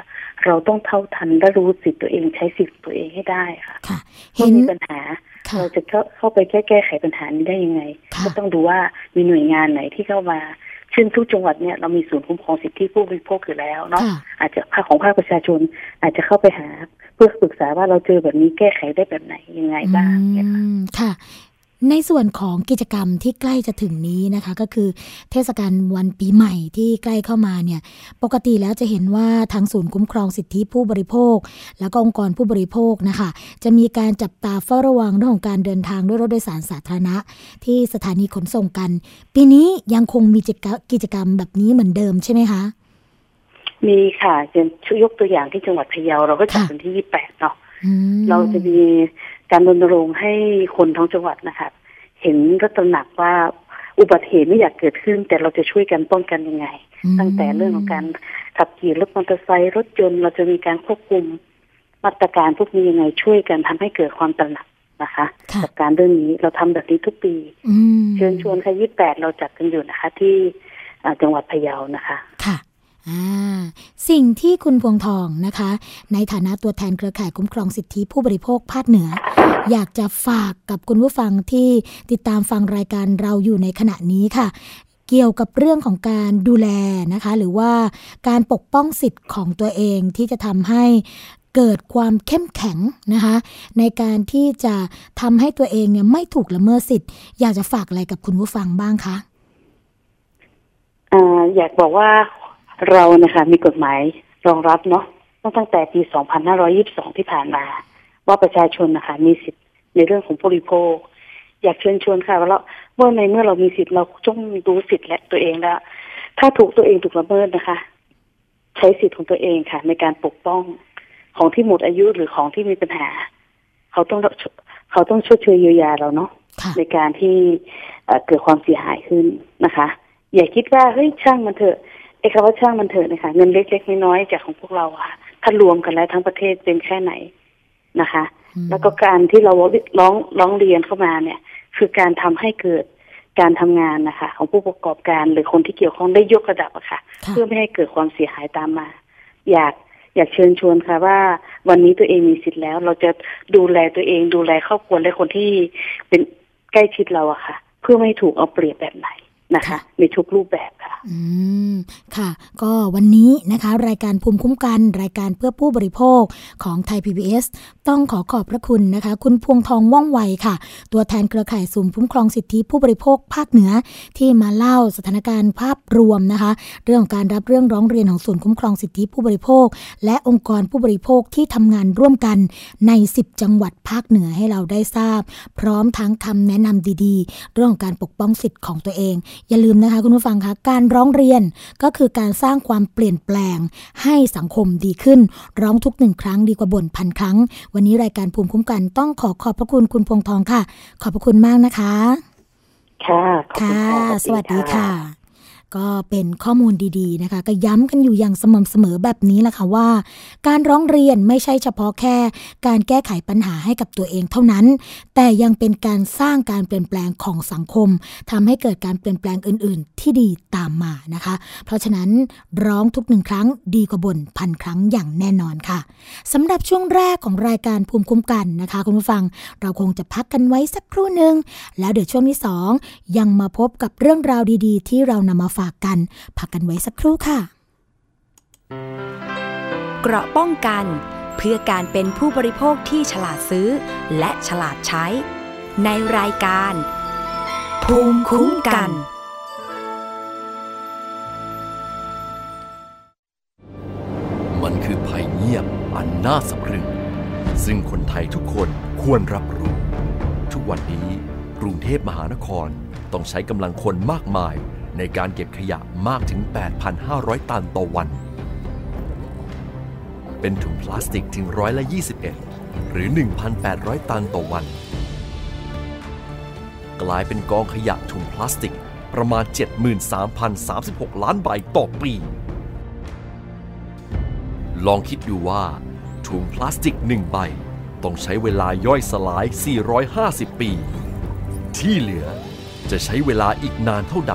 เราต้องเท่าทันและรู้สิทธิ์ตัวเองใช้สิทธิ์ตัวเองให้ได้ค่ะค่ะเมื่เห็อนมีปัญหาค่ะเราจะเข้าเข้าไปแก้แก้ไขปัญหานี้ได้ยังไงค่ะก็ต้องดูว่ามีหน่วยงานไหนที่เข้ามาเช่นทุกจังหวัดเนี่ยเรามีศูนย์คุ้มครองสิทธิผู้บริโภคอยู่แล้วเนาะค่ะอาจจะภาคของภาคประชาชนอาจจะเข้าไปหา เพื่อปรึกษาว่าเราเจอแบบนี้แก้ไขได้แบบไหนยังไงบ้างเนี่ยค่ะอืมค่ะ ในส่วนของกิจกรรมที่ใกล้จะถึงนี้นะคะก็คือเทศกาลวันปีใหม่ที่ใกล้เข้ามาเนี่ยปกติแล้วจะเห็นว่าทางศูนย์คุ้มครองสิทธิผู้บริโภค แล้วก็องค์กรผู้บริโภคนะคะ จะมีการจับตาเฝ้าระวังเรื่องของการเดินทางด้วยรถโดยสารสาธารณะ ที่สถานีขนส่งกัน ปีนี้ยังคงมีกิจกรรมแบบนี้เหมือนเดิมใช่ไหมคะมีค่ะอย่างยกตัวอย่างที่จังหวัดพะเยาเราก็จัดค่ะวันที่ยี่แปดเนาะอืมเราจะมี การรณรงค์ให้คนทั้งจังหวัดนะคะ เห็นก็ตระหนักว่าอุบัติเหตุไม่อยากเกิดขึ้น แต่เราจะช่วยกันป้องกันยังไง ตั้งแต่เรื่องของการขับขี่รถมอเตอร์ไซค์รถยนต์เราจะมีการควบคุมมาตรการพวกนี้ยังไงช่วยกันทำให้เกิดความตระหนักนะคะค่ะกับการเรื่องนี้เราทำแบบนี้ทุกปีอืมเชิญชวนค่ะยี่แปดเราจัดกันอยู่นะคะ ที่อ่าจังหวัดพะเยานะคะ ค่ะอ่า สิ่งที่คุณพวงทองนะคะ ในฐานะตัวแทนเครือข่ายคุ้มครองสิทธิผู้บริโภคภาคเหนือ อยากจะฝากกับคุณผู้ฟังที่ติดตามฟังรายการเราอยู่ในขณะนี้ค่ะเกี่ยวกับเรื่องของการดูแลนะคะ หรือว่าการปกป้องสิทธิ์ของตัวเองที่จะทำให้เกิดความเข้มแข็งนะคะ ในการที่จะทำให้ตัวเองเนี่ยไม่ถูกละเมิดสิทธิ์ อยากจะฝากอะไรกับคุณผู้ฟังบ้างคะออยากบอกว่า เรานะคะมีกฎหมายรองรับเนาะตั้งแต่ปี 2522 ที่ผ่านมา ว่าประชาชนนะคะมีสิทธิ์ในเรื่องของผู้บริโภค อยากเชิญชวนค่ะว่าเราว่าในเมื่อเรามีสิทธิ์เราต้องรู้สิทธิ์และตัวเองแล้ว ถ้าถูกตัวเองถูกละเมิดนะคะ ใช้สิทธิ์ของตัวเองค่ะ ในการปกป้องของที่หมดอายุหรือของที่มีปัญหา เขาต้องเขาต้องชดเชยเยียวยาเราเนาะค่ะในการที่เอ่อเกิดความเสียหายขึ้นนะคะ อย่าคิดว่าเฮ้ยช่างมันเถอะ ไอ้คำว่าช่างมันเถอะเนะคะเงินเล็กๆน้อยๆจากของพวกเราอะค่ะถ้ารวมกันแล้วทั้งประเทศเป็นแค่ไหนนะคะอืมแล้วก็การที่เราร้องร้องเรียนเข้ามาเนี่ย คือการทำให้เกิดการทำงานนะคะ ของผู้ประกอบการหรือคนที่เกี่ยวข้องได้ยกระดับอะค่ะค่ะ เพื่อไม่ให้เกิดความเสียหายตามมา อยากอยากเชิญชวนค่ะว่าวันนี้ตัวเองมีสิทธิ์แล้ว เราจะดูแลตัวเองดูแลครอบครัวและคนที่เป็นใกล้ชิดเราอะค่ะ เพื่อไม่ให้ถูกเอาเปรียบแบบไหน นะคะค่ะในทุกรูปแบบค่ะ อืม ค่ะ ก็วันนี้นะคะ รายการภูมิคุ้มกัน รายการเพื่อผู้บริโภคของไทย PBS ต้องขอขอบพระคุณนะคะ คุณพวงทองว่องไวค่ะ ตัวแทนเครือข่ายศูนย์คุ้มครองสิทธิผู้บริโภคภาคเหนือ ที่มาเล่าสถานการณ์ภาพรวมนะคะ เรื่องของการรับเรื่องร้องเรียนของศูนย์คุ้มครองสิทธิผู้บริโภค และองค์กรผู้บริโภคที่ทำงานร่วมกันใน 10 จังหวัดภาคเหนือให้เราได้ทราบ พร้อมทั้งคำแนะนำดีๆ เรื่องของการปกป้องสิทธิ์ของตัวเองอย่าลืมนะคะคุณผู้ฟังคะการร้องเรียนก็คือการสร้างความเปลี่ยนแปลง ให้สังคมดีขึ้น ร้องทุกหนึ่งครั้งดีกว่าบ่นพันครั้ง วันนี้รายการภูมิคุ้มกันต้องขอขอบพระคุณคุณพวงทองค่ะ ขอบพระคุณมากนะคะ ค่ะขอบณค่ะค่ะ สวัสดีค่ะ ก็เป็นข้อมูลดีๆนะคะ ก็ย้ำกันอยู่อย่างสม่ำเสมอแบบนี้แหละค่ะว่า การร้องเรียนไม่ใช่เฉพาะแค่ การแก้ไขปัญหาให้กับตัวเองเท่านั้น แต่ยังเป็นการสร้างการเปลี่ยนแปลงของสังคมทำให้เกิดการเปลี่ยนแปลงอื่น ๆ ที่ดีตามมานะคะ เพราะฉะนั้นร้องทุกหนึ่งครั้งดีกว่าบ่นพันครั้งอย่างแน่นอนค่ะสำหรับช่วงแรกของรายการภูมิคุ้มกันนะคะคุณผู้ฟังเราคงจะพักกันไว้สักครู่หนึ่งแล้วเดี๋ยวช่วงที่สองยังมาพบกับเรื่องราวดี ๆ ที่เรานำมาฝากกัน พักกันไว้สักครู่ค่ะ เกราะป้องกัน เพื่อการเป็นผู้บริโภคที่ฉลาดซื้อ และฉลาดใช้ ในรายการ ภูมิคุ้มกันมันคือภัยเงียบอันน่าสะพรึง ซึ่งคนไทยทุกคนควรรับรู้ ทุกวันนี้กรุงเทพมหานครต้องใช้กำลังคนมากมาย ในการเก็บขยะมากถึง 8,500 ตันต่อวัน เป็นถุงพลาสติกถึงร้อยละ21 หรือ 1,800 ตันต่อวัน กลายเป็นกองขยะถุงพลาสติกประมาณ 73,036 ล้านใบต่อปี ลองคิดดูว่า ถุงพลาสติกหนึ่งใบ ต้องใช้เวลาย่อยสลาย 450 ปี ที่เหลือจะใช้เวลาอีกนานเท่าใด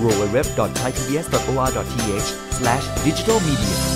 www.thaipbs.or.th/digitalmedia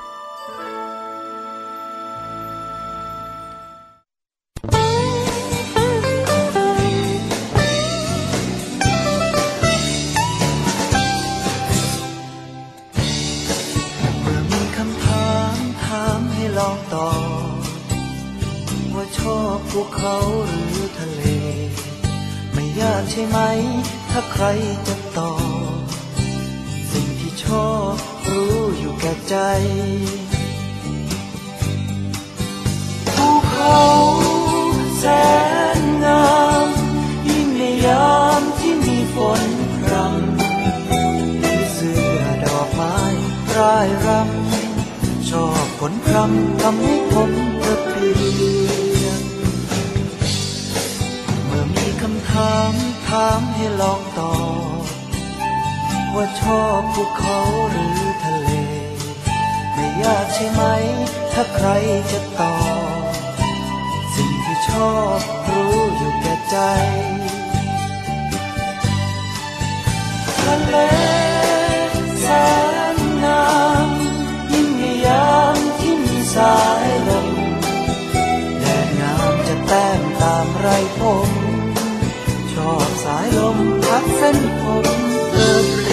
ช่ไหม ถ้าใครจะตอบสิ่งที่ชอบรู้อยู่แก่ใจภูเขาแสนงามยิ่งในยามที่มีฝนพรำผีเสื้อดอกไม้ร่ายรำชอบผลพรำทำให้ผมกระเพียนเมื่อมีคำถาม ถามให้ลองตอบ ว่าชอบภูเขาหรือทะเล ไม่ยากใช่ไหม ถ้าใครจะตอบ สิ่งที่ชอบรู้อยู่แก่ใจทะเลแสนงามยิ่งในยามที่มีสายลมแดดงามจะแต้มตามไรผม อบสายลมพัดเส้นผมเธอ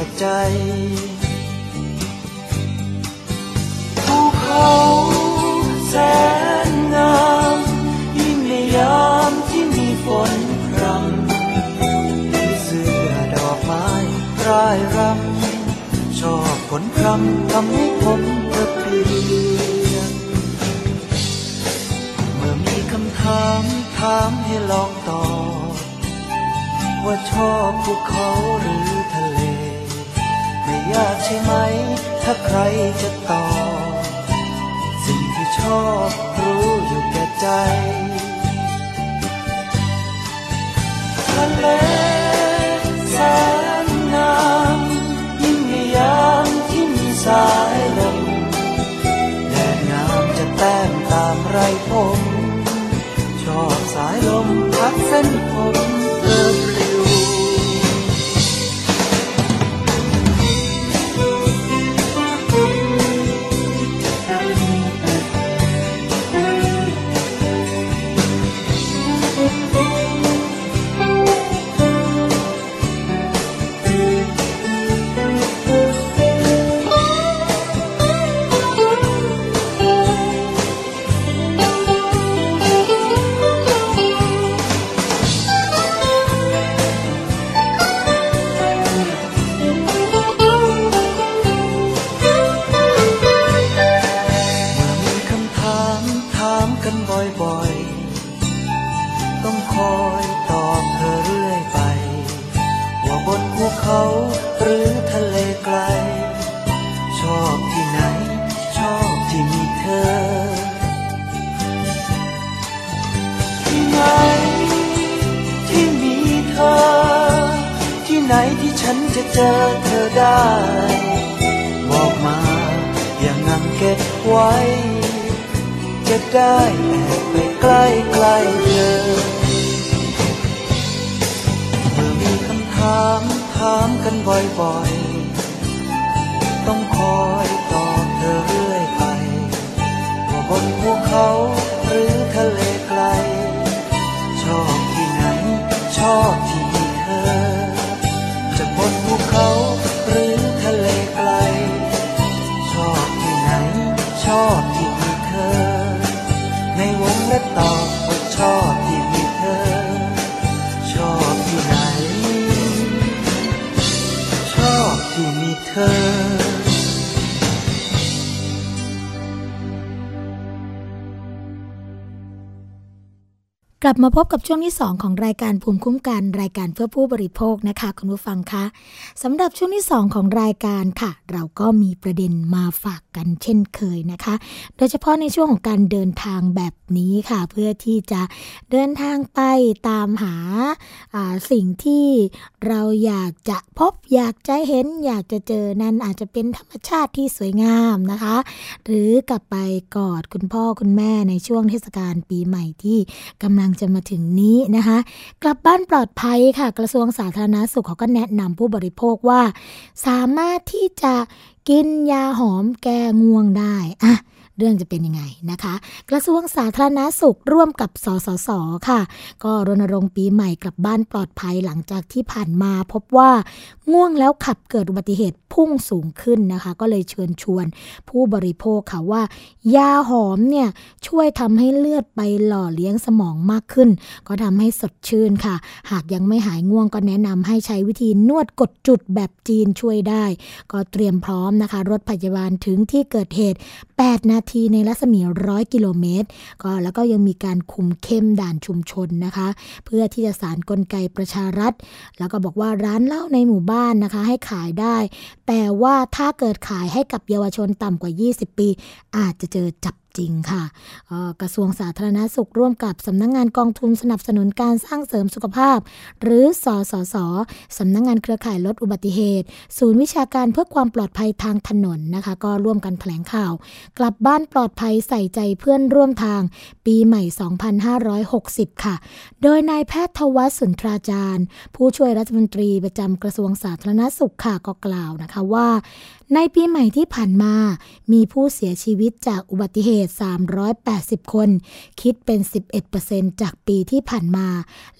ก่ใจ ภูเขาแสนงามยิ่งในยามที่มีฝนพรำมีเสื้อดอกไม้ร่ายรำชอบฝนพรำทำให้ผมกระเปียกเมื่อมีคำถามถามให้ลองตอบว่าชอบภูเขาหรือ ยากใช่ไหม ถ้าใครจะตอบสิ่งที่ชอบรู้อยู่แก่ใจทะเลแสนงามยิ่งในยามที่มีสายลมแดดงามจะแต้มตามไรผม ชอบสายลมพัดเส้นผม เจอเธอได้ บอกมาอย่างนั้นเก็บไว้ จะได้แอบไปใกล้ใกล้ๆเธอ เมื่อมีคำถามถามกันบ่อยๆ ต้องคอยตอบเธอเรื่อยไปว่าบนภูเขาหรือทะเลไกล ชอบที่ไหนชอบที่ ง กลับมาพบกับช่วงที่ 2 ของรายการภูมิคุ้มกันรายการเพื่อผู้บริโภคนะคะ คุณผู้ฟังคะสำหรับช่วงที่ 2 ของรายการค่ะ เราก็มีประเด็นมาฝากกันเช่นเคยนะคะ โดยเฉพาะในช่วงของการเดินทางแบบนี้ค่ะ เพื่อที่จะเดินทางไปตามหาาสิ่งที่เราอยากจะพบอยากจะเห็น อยากจะเจอนั้นอาจจะเป็นธรรมชาติที่สวยงามนะคะ หรือกลับไปกอดคุณพ่อคุณแม่ในช่วงเทศกาลปีใหม่ที่กำลังจะมาถึงนี้นะคะ กลับบ้านปลอดภัยค่ะ กระทรวงสาธารณาสุขเขาก็แนะนำผู้บริโภคว่า สามารถที่จะกินยาหอมแก้ง่วงได้อะ เรื่องจะเป็นยังไงนะคะ กระทรวงสาธารณาสุขร่วมกับสสสค่ะ ก็รณรงค์ปีใหม่กลับบ้านปลอดภัยหลังจากที่ผ่านมาพบว่าง่วงแล้วขับเกิดอุบัติเหตุพุ่งสูงขึ้นนะคะ ก็เลยเชิญชวนผู้บริโภคค่ะว่า ยาหอมเนี่ยช่วยทำให้เลือดไปหล่อเลี้ยงสมองมากขึ้น ก็ทำให้สดชื่นค่ะ หากยังไม่หายง่วงก็แนะนำให้ใช้วิธีนวดกดจุดแบบจีนช่วยได้ ก็เตรียมพร้อมนะคะ รถพยาบาลถึงที่เกิดเหตุ 8 นาทีในรัศมีร้อยกิโลเมตร ก็แล้วก็ยังมีการคุมเข้มด่านชุมชนนะคะ เพื่อที่จะสารกลไกประชารัฐ แล้วก็บอกว่าร้านเหล้าในหมู่บ้านนะคะ ให้ขายได้ แต่ว่าถ้าเกิดขายให้กับเยาวชนต่ำกว่า 20 ปี อาจจะเจอจับจริงค่ะ กระทรวงสาธารณาสุขร่วมกับสำนักงงานกองทุนสนับสนุนการสร้างเสริมสุขภาพ หรือสอสสสำนักงงานเครือข่ายลดอุบัติเหตุ ศูนย์วิชาการเพื่อความปลอดภัยทางถนนนะคะ ก็ร่วมกันแถลงข่าว กลับบ้านปลอดภัยใส่ใจเพื่อนร่วมทาง ปีใหม่ 2560 ค่ะ โดยนายแพทย์ทวัฒสุนทราจารย์ ผู้ช่วยรัฐมนตรีประจำกระทรวงสาธารณสุขค่ะก็กล่าวนะคะว่า ในปีใหม่ที่ผ่านมา มีผู้เสียชีวิตจากอุบัติเหตุ 380 คน คิดเป็น 11%จากปีที่ผ่านมา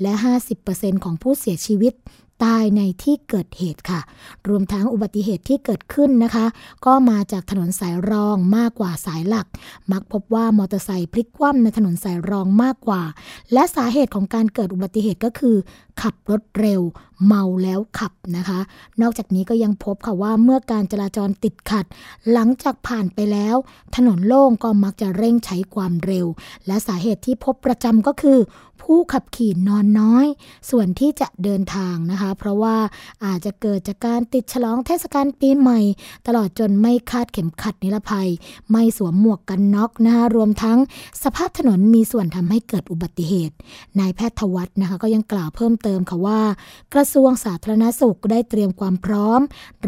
และ 50%ของผู้เสียชีวิต ตายในที่เกิดเหตุค่ะ รวมทั้งอุบัติเหตุที่เกิดขึ้นนะคะ ก็มาจากถนนสายรองมากกว่าสายหลัก มักพบว่ามอเตอร์ไซค์พลิกคว่ำในถนนสายรองมากกว่า และสาเหตุของการเกิดอุบัติเหตุก็คือ ขับรถเร็ว เมาแล้วขับนะคะ นอกจากนี้ก็ยังพบค่ะว่าเมื่อการจราจรติดขัด หลังจากผ่านไปแล้ว ถนนโล่งก็มักจะเร่งใช้ความเร็ว และสาเหตุที่พบประจำก็คือ ผู้ขับขี่นอนน้อย ส่วนที่จะเดินทางนะคะ เพราะว่าอาจจะเกิดจากการติดฉลองเทศกาลปีใหม่ ตลอดจนไม่คาดเข็มขัดนิรภัย ไม่สวมหมวกกันน็อกนะคะรวมทั้งสภาพถนนมีส่วนทำให้เกิดอุบัติเหตุ นายแพทย์ทวัฒนะคะก็ยังกล่าวเพิ่มเติมค่ะว่า กระทรวงสาธารณสุขได้เตรียมความพร้อม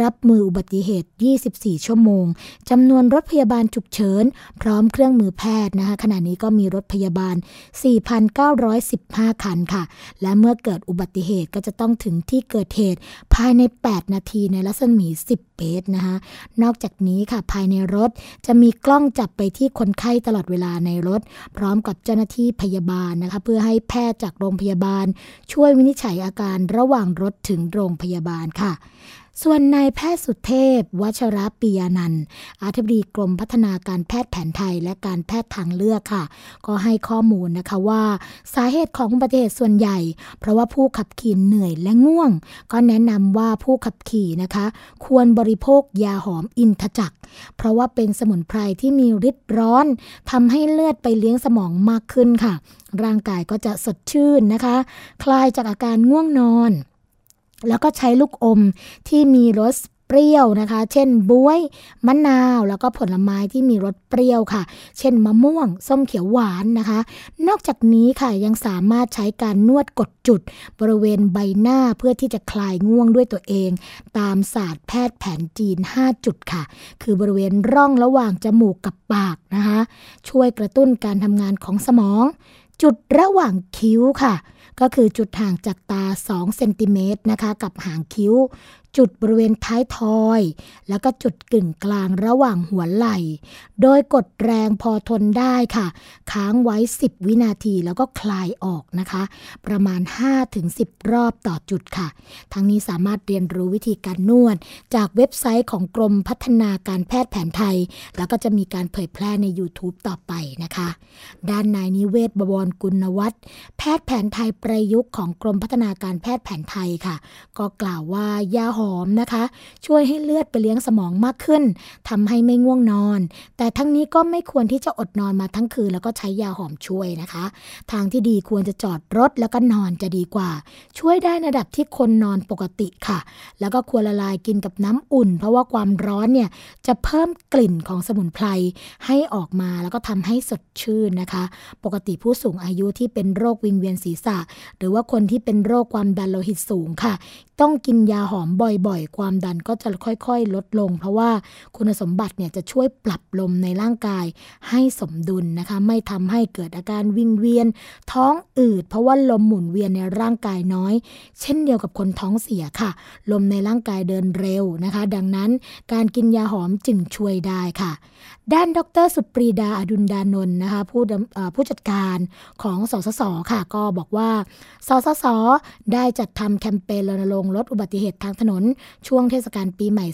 รับมืออุบัติเหตุ 24 ชั่วโมงจำนวนรถพยาบาลฉุกเฉิน พร้อมเครื่องมือแพทย์นะคะขณะนี้ก็มีรถพยาบาล 4,900 15 คันค่ะ และเมื่อเกิดอุบัติเหตุก็จะต้องถึงที่เกิดเหตุภายใน 8 นาทีในรัศมี 10 เมตรนะคะ นอกจากนี้ค่ะภายในรถจะมีกล้องจับไปที่คนไข้ตลอดเวลาในรถ พร้อมกับเจ้าหน้าที่พยาบาลนะคะ เพื่อให้แพทย์จากโรงพยาบาล ช่วยวินิจฉัยอาการระหว่างรถถึงโรงพยาบาลค่ะ ส่วนนายแพทย์สุเทพ วัชรปียานันท์อธิบดีกรมพัฒนาการแพทย์แผนไทยและการแพทย์ทางเลือกค่ะ ก็ให้ข้อมูลนะคะว่า สาเหตุของอุบัติเหตุส่วนใหญ่ เพราะว่าผู้ขับขี่เหนื่อยและง่วง ก็แนะนำว่าผู้ขับขี่นะคะ ควรบริโภคยาหอมอินทจักเพราะว่าเป็นสมุนไพรที่มีฤทธิ์ร้อนทำให้เลือดไปเลี้ยงสมองมากขึ้นค่ะ ร่างกายก็จะสดชื่นนะคะ คลายจากอาการง่วงนอน แล้วก็ใช้ลูกอมที่มีรสเปรี้ยวนะคะ เช่นบวย มะนาว แล้วก็ผลไม้ที่มีรสเปรี้ยวค่ะ เช่นมะม่วง ส้มเขียวหวานนะคะ นอกจากนี้ค่ะยังสามารถใช้การนวดกดจุด บริเวณใบหน้าเพื่อที่จะคลายง่วงด้วยตัวเอง ตามศาสตร์แพทย์แผนจีน 5 จุดค่ะ คือบริเวณร่องระหว่างจมูกกับปากนะคะ ช่วยกระตุ้นการทำงานของสมอง จุดระหว่างคิ้วค่ะ ก็คือจุดห่างจากตา 2 เซนติเมตรนะคะ กับหางคิ้ว จุดบริเวณท้ายทอย แล้วก็จุดกึ่งกลางระหว่างหัวไหล่ โดยกดแรงพอทนได้ค่ะ ค้างไว้ 10 วินาทีแล้วก็คลายออกนะคะ ประมาณ 5-10 รอบต่อจุดค่ะ ทั้งนี้สามารถเรียนรู้วิธีการนวด จากเว็บไซต์ของกรมพัฒนาการแพทย์แผนไทย แล้วก็จะมีการเผยแพร่ใน YouTube ต่อไปนะคะ ด้านนายนิเวศบวรกุลวัฒน์แพทย์แผนไทยประยุกต์ของกรมพัฒนาการแพทย์แผนไทยค่ะ ก็กล่าวว่ายาหอมนะคะ ช่วยให้เลือดไปเลี้ยงสมองมากขึ้นทำให้ไม่ง่วงนอน แต่ทั้งนี้ก็ไม่ควรที่จะอดนอนมาทั้งคืน แล้วก็ใช้ยาหอมช่วยนะคะ ทางที่ดีควรจะจอดรถแล้วก็นอนจะดีกว่า ช่วยได้ระดับที่คนนอนปกติค่ะ แล้วก็ควรละลายกินกับน้ำอุ่น เพราะว่าความร้อนเนี่ยจะเพิ่มกลิ่นของสมุนไพรให้ออกมาแล้วก็ทำให้สดชื่นนะคะ ปกติผู้สูงอายุที่เป็นโรควิงเวียนศีรษะ หรือว่าคนที่เป็นโรคความดันโลหิตสูงค่ะต้องกินยาหอมบ่อยๆ ความดันก็จะค่อยๆ ลดลง เพราะว่าคุณสมบัติเนี่ยจะช่วยปรับลมในร่างกายให้สมดุลนะคะ ไม่ทำให้เกิดอาการวิงเวียน ท้องอืด เพราะว่าลมหมุนเวียนในร่างกายน้อย เช่นเดียวกับคนท้องเสียค่ะ ลมในร่างกายเดินเร็วนะคะ ดังนั้นการกินยาหอมจึงช่วยได้ค่ะด้านดรสุปรีดาอดุลดานนท์นะคะผู้ผู้จัดการของสสสค่ะ ก็บอกว่า สสส ได้จัดทำแคมเปญรณรงค์ลดอุบัติเหตุทางถนน ช่วงเทศกาลปีใหม่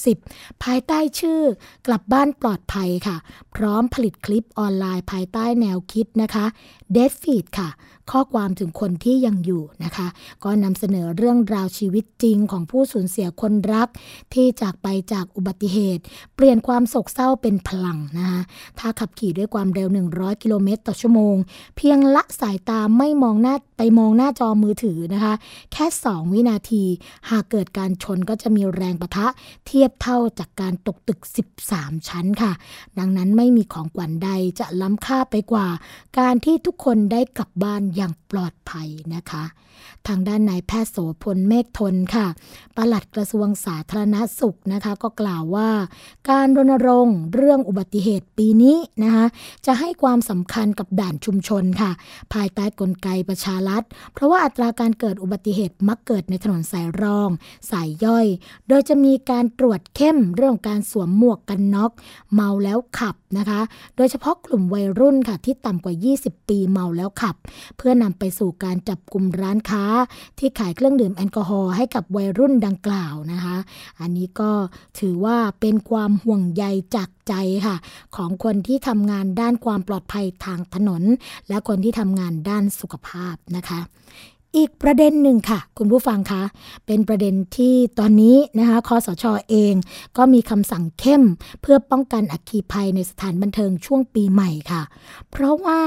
2560 ภายใต้ชื่อกลับบ้านปลอดภัยค่ะ พร้อมผลิตคลิปออนไลน์ภายใต้แนวคิดนะคะเดฟฟีดค่ะ ข้อความถึงคนที่ยังอยู่นะคะ ก็นำเสนอเรื่องราวชีวิตจริงของผู้สูญเสียคนรัก ที่จากไปจากอุบัติเหตุ เปลี่ยนความโศกเศร้าเป็นพลังนะคะถ้าขับขี่ด้วยความเร็ว 100 กิโลเมตรต่อชั่วโมง เพียงละสายตาไม่มองหน้า ไปมองหน้าจอมือถือนะคะ แค่ 2 วินาที หากเกิดการชนก็จะมีแรงประทะเทียบเท่าจากการตกตึก 13 ชั้นค่ะ ดังนั้นไม่มีของขวัญใดจะล้ำค่าไปกว่า การที่ทุกคนได้กลับบ้านอย่างปลอดภัยนะคะ ทางด้านนายแพทย์โสพลเมฆทนค่ะปลัดกระทรวงสาธารณสุขนะคะ ก็กล่าวว่า การรณรงค์เรื่องอุบัติเหตุปีนี้นะคะจะให้ความสำคัญกับด่านชุมชนค่ะ ภายใต้กลไกประชารัฐ เพราะว่าอัตราการเกิดอุบัติเหตุมักเกิดในถนนสายรอง สายย่อย โดยจะมีการตรวจเข้มเรื่องการสวมหมวกกันน็อก เมาแล้วขับนะคะ โดยเฉพาะกลุ่มวัยรุ่นค่ะที่ต่ำกว่า 20 ปีเมาแล้วขับ เพื่อนำไปสู่การจับกลุ่มร้านค้า ที่ขายเครื่องดื่มแอลกอฮอล์ให้กับวัยรุ่นดังกล่าวนะคะ อันนี้ก็ถือว่าเป็นความห่วงใยจากใจค่ะ ของคนที่ทำงานด้านความปลอดภัยทางถนน และคนที่ทำงานด้านสุขภาพนะคะอีกประเด็นหนึ่งค่ะ คุณผู้ฟังคะ เป็นประเด็นที่ตอนนี้นะคะคอสชอเอง ก็มีคำสั่งเข้ม เพื่อป้องกันอัคคีภัยในสถานบันเทิงช่วงปีใหม่ค่ะ เพราะว่า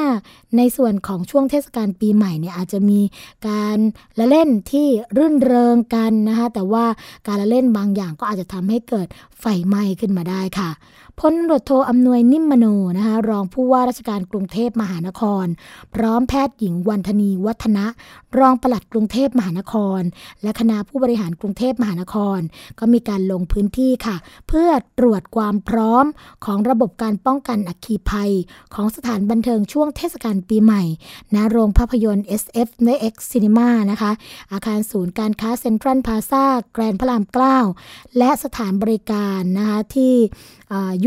ในส่วนของช่วงเทศกาลปีใหม่เนี่ยอาจจะมีการละเล่นที่รื่นเริงกันนะคะแต่ว่าการละเล่นบางอย่างก็อาจจะทำให้เกิดไฟไหม้ขึ้นมาได้ค่ะ พลตำรวจโทอำนวยนิ่มมโนนะคะรองผู้ว่าราชการกรุงเทพมหานคร พร้อมแพทย์หญิงวันธนีวัฒนะ รองปลัดกรุงเทพมหานคร และคณะผู้บริหารกรุงเทพมหานคร ก็มีการลงพื้นที่ค่ะ เพื่อตรวจความพร้อมของระบบการป้องกันอัคคีภัย ของสถานบันเทิงช่วงเทศกาลปีใหม่ณโรงภาพยนตร์ SF ใน X Cinema นะคะ อาคารศูนย์การค้าเซ็นทรัลพาซาแกรนพระรามเกล้าและสถานบริการนะคะที่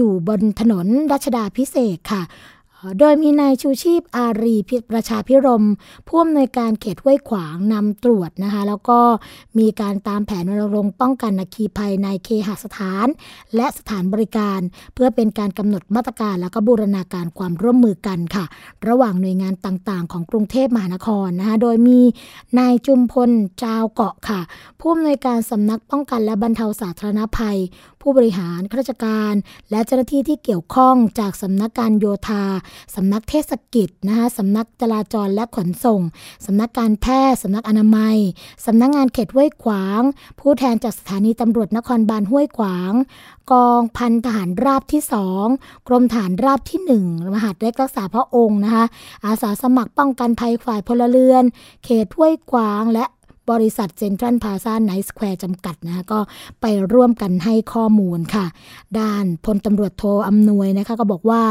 อยู่บนถนนรัชดาพิเศษค่ะ โดยมีนายชูชีพอารีพิประชาพิรมผู้อำนวยการเขตห้วยขวางนำตรวจนะคะ แล้วก็มีการตามแผนรณรงค์ป้องกันอัคคีภัยในเคหสถาน และสถานบริการ เพื่อเป็นการกำหนดมาตรการและก็บูรณาการความร่วมมือกันค่ะ ระหว่างหน่วยงานต่างๆ ของกรุงเทพมหานครนะคะ โดยมีนายจุมพลจาวเกาะค่ะ ผู้อำนวยการสำนักป้องกันและบรรเทาสาธารณภัยผู้บริหารข้าราชการ และเจ้าหน้าที่ที่เกี่ยวข้องจากสำนักการโยธาสำนักเทศกิจนะคะสำนักจราจรและขนส่งสำนักการแพทย์สำนักอนามัยสำนักงานเขตห้วยขวาง ผู้แทนจากสถานีตำรวจนครบาลห้วยขวาง กองพันทหารราบที่สองกรมทหารราบที่หนึ่งมหาดเล็กรักษาพระองค์นะคะอาสาสมัครป้องกันภัยฝ่ายพลเรือน เขตห้วยขวางและ บริษัทเซ็นทรัลพลาซาไนน์สแควร์จำกัดนะคะก็ไปร่วมกันให้ข้อมูลค่ะ ด้านพลตำรวจโทอำนวยนะคะก็บอกว่า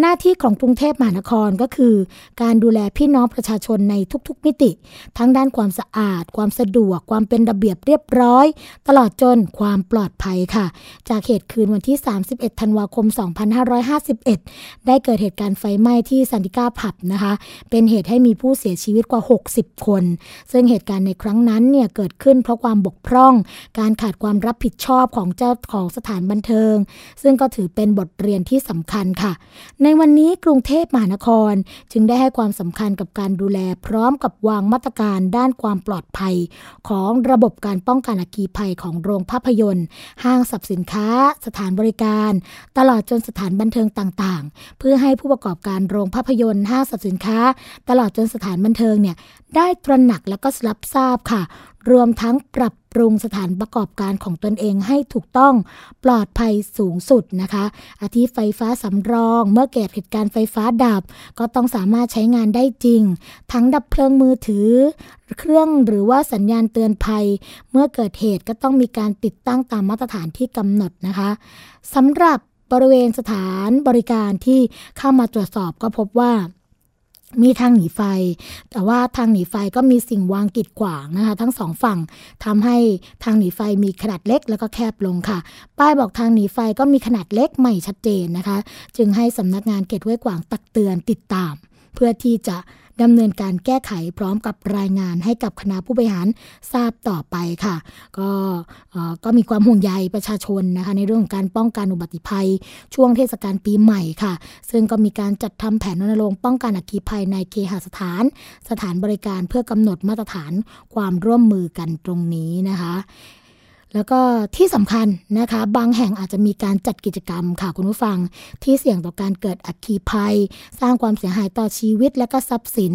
หน้าที่ของกรุงเทพมหานครก็คือ การดูแลพี่น้องประชาชนในทุกๆ มิติ ทั้งด้านความสะอาด ความสะดวก ความเป็นระเบียบเรียบร้อย ตลอดจนความปลอดภัยค่ะ จากเหตุคืนวันที่ 31 ธันวาคม 2551 ได้เกิดเหตุการณ์ไฟไหม้ที่สันติก้าผับนะคะ เป็นเหตุให้มีผู้เสียชีวิตกว่า 60 คน ซึ่งเหตุการณ์ในครั้งนั้นเนี่ยเกิดขึ้นเพราะความบกพร่อง การขาดความรับผิดชอบของเจ้าของสถานบันเทิง ซึ่งก็ถือเป็นบทเรียนที่สำคัญค่ะในวันนี้กรุงเทพมหานครจึงได้ให้ความสำคัญกับการดูแลพร้อมกับวางมาตรการด้านความปลอดภัย ของระบบการป้องกันอัคคีภัยของโรงภาพยนตร์ ห้างสรรพสินค้า สถานบริการ ตลอดจนสถานบันเทิงต่างๆ เพื่อให้ผู้ประกอบการโรงภาพยนตร์ห้างสรรพสินค้า ตลอดจนสถานบันเทิงเนี่ยได้ตระหนักและก็รับทราบค่ะ รวมทั้งปรับ ปรุงสถานประกอบการของตนเองให้ถูกต้องปลอดภัยสูงสุดนะคะ อาทิไฟฟ้าสำรองเมื่อเกิดเหตุการณ์ไฟฟ้าดับ ก็ต้องสามารถใช้งานได้จริง ทั้งดับเพลิงมือถือ เครื่องหรือว่าสัญญาณเตือนภัย เมื่อเกิดเหตุก็ต้องมีการติดตั้งตามมาตรฐานที่กำหนดนะคะสำหรับบริเวณสถานบริการที่เข้ามาตรวจสอบก็พบว่า มีทางหนีไฟ แต่ว่าทางหนีไฟก็มีสิ่งวางกีดขวางนะคะ ทั้งสองฝั่งทำให้ทางหนีไฟมีขนาดเล็กแล้วก็แคบลงค่ะ ป้ายบอกทางหนีไฟก็มีขนาดเล็กไม่ชัดเจนนะคะ จึงให้สำนักงานเขตห้วยขวางตักเตือนติดตาม เพื่อที่จะ ดำเนินการแก้ไขพร้อมกับรายงานให้กับคณะผู้บริหารทราบต่อไปค่ะ ก็ก็มีความห่วงใยประชาชนนะคะในเรื่องของการป้องกันอุบัติภัย ช่วงเทศกาลปีใหม่ค่ะ ซึ่งก็มีการจัดทำแผนรณรงค์ป้องกันอัคคีภัยในเคหสถาน สถานบริการเพื่อกำหนดมาตรฐานความร่วมมือกันตรงนี้นะคะ แล้วก็ที่สำคัญนะคะ บางแห่งอาจจะมีการจัดกิจกรรมค่ะคุณผู้ฟัง ที่เสี่ยงต่อการเกิดอัคคีภัย สร้างความเสียหายต่อชีวิตและก็ทรัพย์สิน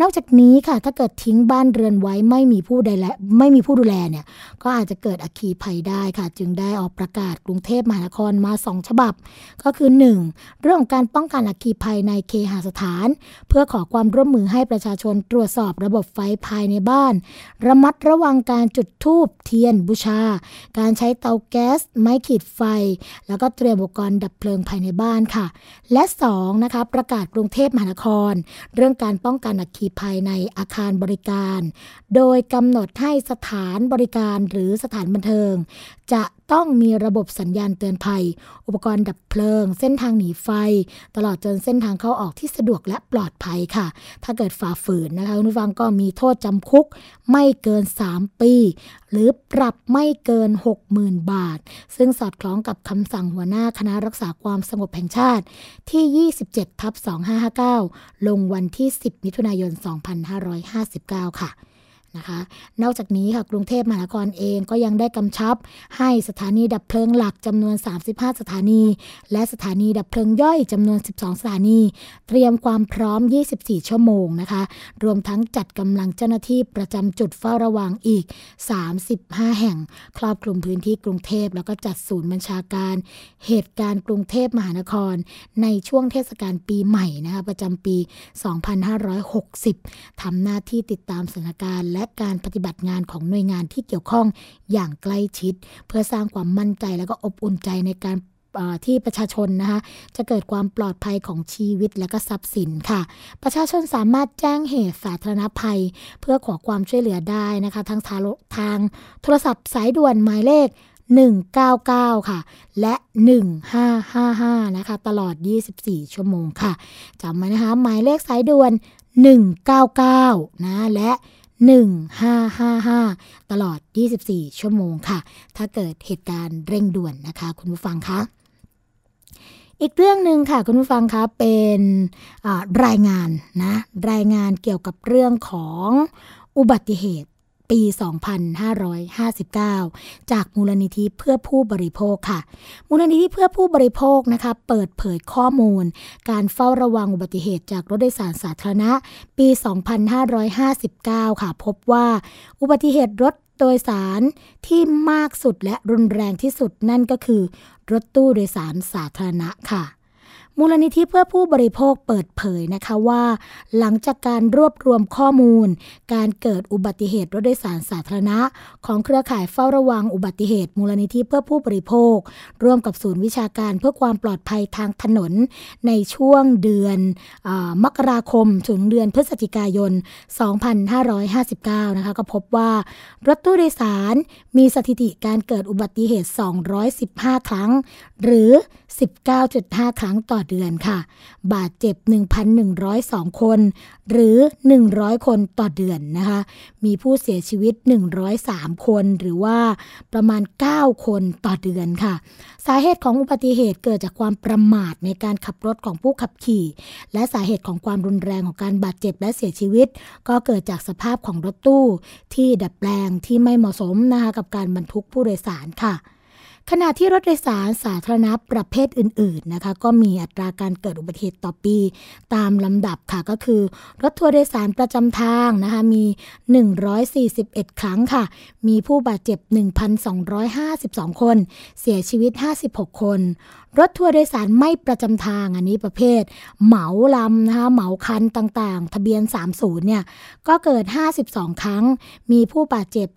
นอกจากนี้ค่ะ ถ้าเกิดทิ้งบ้านเรือนไว้ไม่มีผู้ใดและไม่มีผู้ดูแลเนี่ยก็อาจจะเกิดอัคคีภัยได้ค่ะ จึงได้ออกประกาศกรุงเทพมหานครมาสองฉบับ ก็คือ 1. เรื่องของการป้องกันอัคคีภัยในเคหสถาน เพื่อขอความร่วมมือให้ประชาชนตรวจสอบระบบไฟภายในบ้าน ระมัดระวังการจุดธูปเทียนบูชาการใช้เตาแก๊ส ไม้ขีดไฟ แล้วก็เตรียมอุปกรณ์ดับเพลิงภายในบ้านค่ะ และ2นะคะประกาศกรุงเทพมหานคร เรื่องการป้องกันอัคคีภัยในอาคารบริการ โดยกำหนดให้สถานบริการหรือสถานบันเทิง จะ ต้องมีระบบสัญญาณเตือนภัย อุปกรณ์ดับเพลิง เส้นทางหนีไฟ ตลอดจนเส้นทางเข้าออกที่สะดวกและปลอดภัยค่ะ ถ้าเกิดฝ่าฝืนนะคะคุณผู้ฟังก็มีโทษจำคุกไม่เกิน 3 ปี หรือปรับไม่เกิน 60,000 บาท ซึ่งสอดคล้องกับคำสั่งหัวหน้าคณะรักษาความสงบแห่งชาติที่ 27ทับ2559 ลงวันที่ 10 มิถุนายน 2559 ค่ะ นะคะ นอกจากนี้ค่ะกรุงเทพมหานครเองก็ยังได้กำชับ ให้สถานีดับเพลิงหลักจำนวน 35 สถานี และสถานีดับเพลิงย่อยจำนวน 12 สถานี เตรียมความพร้อม 24 ชั่วโมงนะคะ รวมทั้งจัดกำลังเจ้าหน้าที่ประจำจุดเฝ้าระวังอีก 35 แห่ง ครอบคลุมพื้นที่กรุงเทพแล้วก็จัดศูนย์บัญชาการ เหตุการณ์กรุงเทพมหานคร ในช่วงเทศกาลปีใหม่นะคะประจำปี 2560ทำหน้าที่ติดตามสถานการณ์และและการปฏิบัติงานของหน่วยงานที่เกี่ยวข้องอย่างใกล้ชิด เพื่อสร้างความมั่นใจและก็อบอุ่นใจในการที่ประชาชนนะคะจะเกิดความปลอดภัยของชีวิตและก็ทรัพย์สินค่ะ ประชาชนสามารถแจ้งเหตุสาธารณภัย เพื่อขอความช่วยเหลือได้นะคะทางทางโทรศัพท์สายด่วนหมายเลข 199 ค่ะ และ 1555 นะคะ ตลอด 24 ชั่วโมงค่ะจำไว้นะคะ หมายเลขสายด่วน 199 นะ และ 1555 ตลอด 24 ชั่วโมงค่ะ ถ้าเกิดเหตุการณ์เร่งด่วนนะคะ คุณผู้ฟังคะอีกเรื่องหนึ่งค่ะคุณผู้ฟังคะเป็นรายงานนะรายงานเกี่ยวกับเรื่องของอุบัติเหตุ ปี 2559 จากมูลนิธิเพื่อผู้บริโภคค่ะ มูลนิธิเพื่อผู้บริโภคนะคะเปิดเผยข้อมูล การเฝ้าระวังอุบัติเหตุจากรถโดยสารสาธารณะ ปี 2559 ค่ะ พบว่าอุบัติเหตุรถโดยสารที่มากสุดและรุนแรงที่สุดนั่นก็คือ รถตู้โดยสารสาธารณะค่ะ มูลนิธิเพื่อผู้บริโภคเปิดเผยนะคะว่า หลังจากการรวบรวมข้อมูล การเกิดอุบัติเหตุรถโดยสารสาธารณะ ของเครือข่ายเฝ้าระวังอุบัติเหตุ มูลนิธิเพื่อผู้บริโภค ร่วมกับศูนย์วิชาการเพื่อความปลอดภัยทางถนน ในช่วงเดือนอมกราคมถึงเดือนพฤศจิกายน 2559 นะคะก็พบว่ารถตู้โดยสารมีสถิติการเกิดอุบัติเหตุ 215 ครั้ง หรือ 19.5 ครั้งต่อเดือนค่ะ บาดเจ็บ 1,102 คน หรือ 100 คนต่อเดือนนะคะ มีผู้เสียชีวิต 103 คนหรือว่าประมาณ 9 คนต่อเดือนค่ะ สาเหตุของอุบัติเหตุเกิดจากความประมาทในการขับรถของผู้ขับขี่ และสาเหตุของความรุนแรงของการบาดเจ็บและเสียชีวิต ก็เกิดจากสภาพของรถตู้ ที่ดัดแปลงที่ไม่เหมาะสมนะคะกับการบรรทุกผู้โดยสารค่ะ ขณะที่รถโดยสารสาธารณะประเภทอื่นๆนะคะก็มีอัตราการเกิดอุบัติเหตุต่อปี ตามลำดับค่ะก็คือ รถทัวร์โดยสารประจำทางนะคะมี 141 ครั้งค่ะ มีผู้บาดเจ็บ 1,252 คน เสียชีวิต 56 คน รถทัวร์โดยสารไม่ประจำทางอันนี้ประเภท เหมาลำนะคะเหมาคันต่างๆ ทะเบียน 30 เนี่ยก็เกิด 52 ครั้ง มีผู้บาดเจ็บ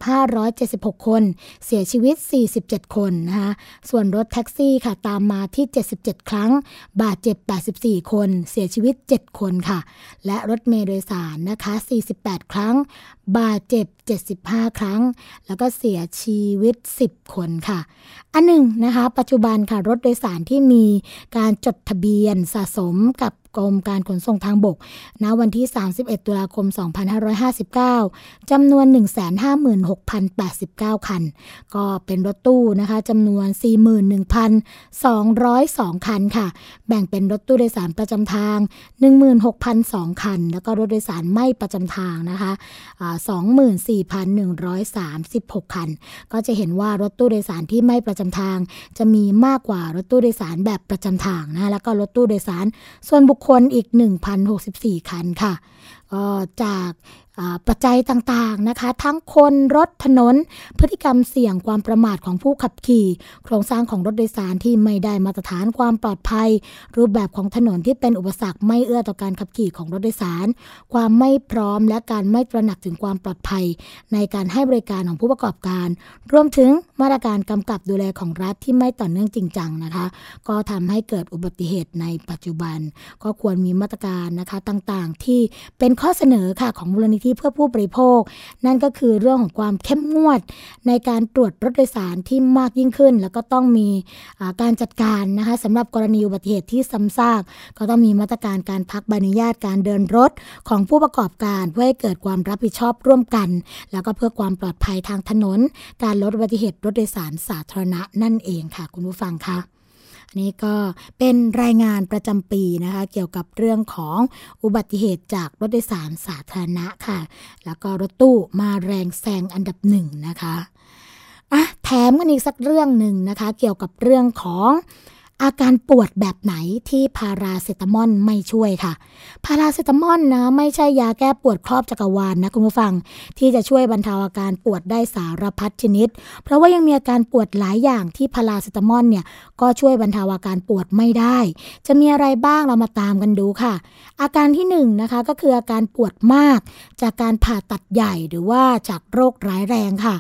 576 คน เสียชีวิต 47 คนนะคะส่วนรถแท็กซี่ค่ะตามมาที่ 77 ครั้ง บาดเจ็บ 84 คน เสียชีวิต 7 คนค่ะ และรถเมล์โดยสารนะคะ 48 ครั้ง บาดเจ็บ 75 ครั้ง แล้วก็เสียชีวิต 10 คนค่ะ อันหนึ่งนะคะ ปัจจุบันค่ะ รถโดยสารที่มีการจดทะเบียนสะสมกับกรมการขนส่งทางบกณวันที่ 31 ตุลาคม 2559 จำนวน 156,089 คัน ก็เป็นรถตู้นะคะจำนวน 41,202 คันค่ะ แบ่งเป็นรถตู้โดยสารประจำทาง 16,002 คัน แล้วก็รถโดยสารไม่ประจำทางนะคะ24,136 คัน ก็จะเห็นว่ารถตู้โดยสารที่ไม่ประจำทาง จะมีมากกว่ารถตู้โดยสารแบบประจำทางนะแล้วก็รถตู้โดยสาร ส่วนบุคคลอีก 1,064 คันค่ะก็จาก ปัจจัยต่างๆนะคะ ทั้งคนรถถนน พฤติกรรมเสี่ยงความประมาทของผู้ขับขี่ โครงสร้างของรถโดยสารที่ไม่ได้มาตรฐานความปลอดภัย รูปแบบของถนนที่เป็นอุปสรรคไม่เอื้อต่อการขับขี่ของรถโดยสาร ความไม่พร้อมและการไม่ตระหนักถึงความปลอดภัย ในการให้บริการของผู้ประกอบการ รวมถึงมาตรการกำกับดูแลของรัฐที่ไม่ต่อเนื่องจริงจังนะคะ ก็ทำให้เกิดอุบัติเหตุในปัจจุบัน ก็ควรมีมาตรการนะคะต่างๆ ที่เป็นข้อเสนอค่ะของมูลนิธิเพื่อผู้บริโภค นั่นก็คือเรื่องของความเข้มงวด ในการตรวจรถโดยสารที่มากยิ่งขึ้น แล้วก็ต้องมีการจัดการนะคะสำหรับกรณีอุบัติเหตุที่ซ้ำซากก็ต้องมีมาตรการการพักใบอนุญาตการเดินรถของผู้ประกอบการเพื่อให้เกิดความรับผิดชอบร่วมกัน แล้วก็เพื่อความปลอดภัยทางถนน การลดอุบัติเหตุรถโดยสารสาธารณะนั่นเองค่ะ คุณผู้ฟังคะ นี่ก็เป็นรายงานประจำปีนะคะ เกี่ยวกับเรื่องของอุบัติเหตุจากรถโดยสารสาธารณะค่ะ แล้วก็รถตู้มาแรงแซงอันดับหนึ่งนะคะอะแถมกันอีกสักเรื่องหนึ่งนะคะ เกี่ยวกับเรื่องของ อาการปวดแบบไหนที่พาราเซตามอลไม่ช่วยค่ะ พาราเซตามอลนะไม่ใช่ยาแก้ปวดครอบจักรวาลนนะคุณผู้ฟัง ที่จะช่วยบรรเทาอาการปวดได้สารพัดชนิด เพราะว่ายังมีอาการปวดหลายอย่างที่พาราเซตามอลเนี่ยก็ช่วยบรรเทาอาการปวดไม่ได้ จะมีอะไรบ้างเรามาตามกันดูค่ะ อาการที่1นนะคะก็คืออาการปวดมาก จากการผ่าตัดใหญ่หรือว่าจากโรคร้ายแรงค่ะ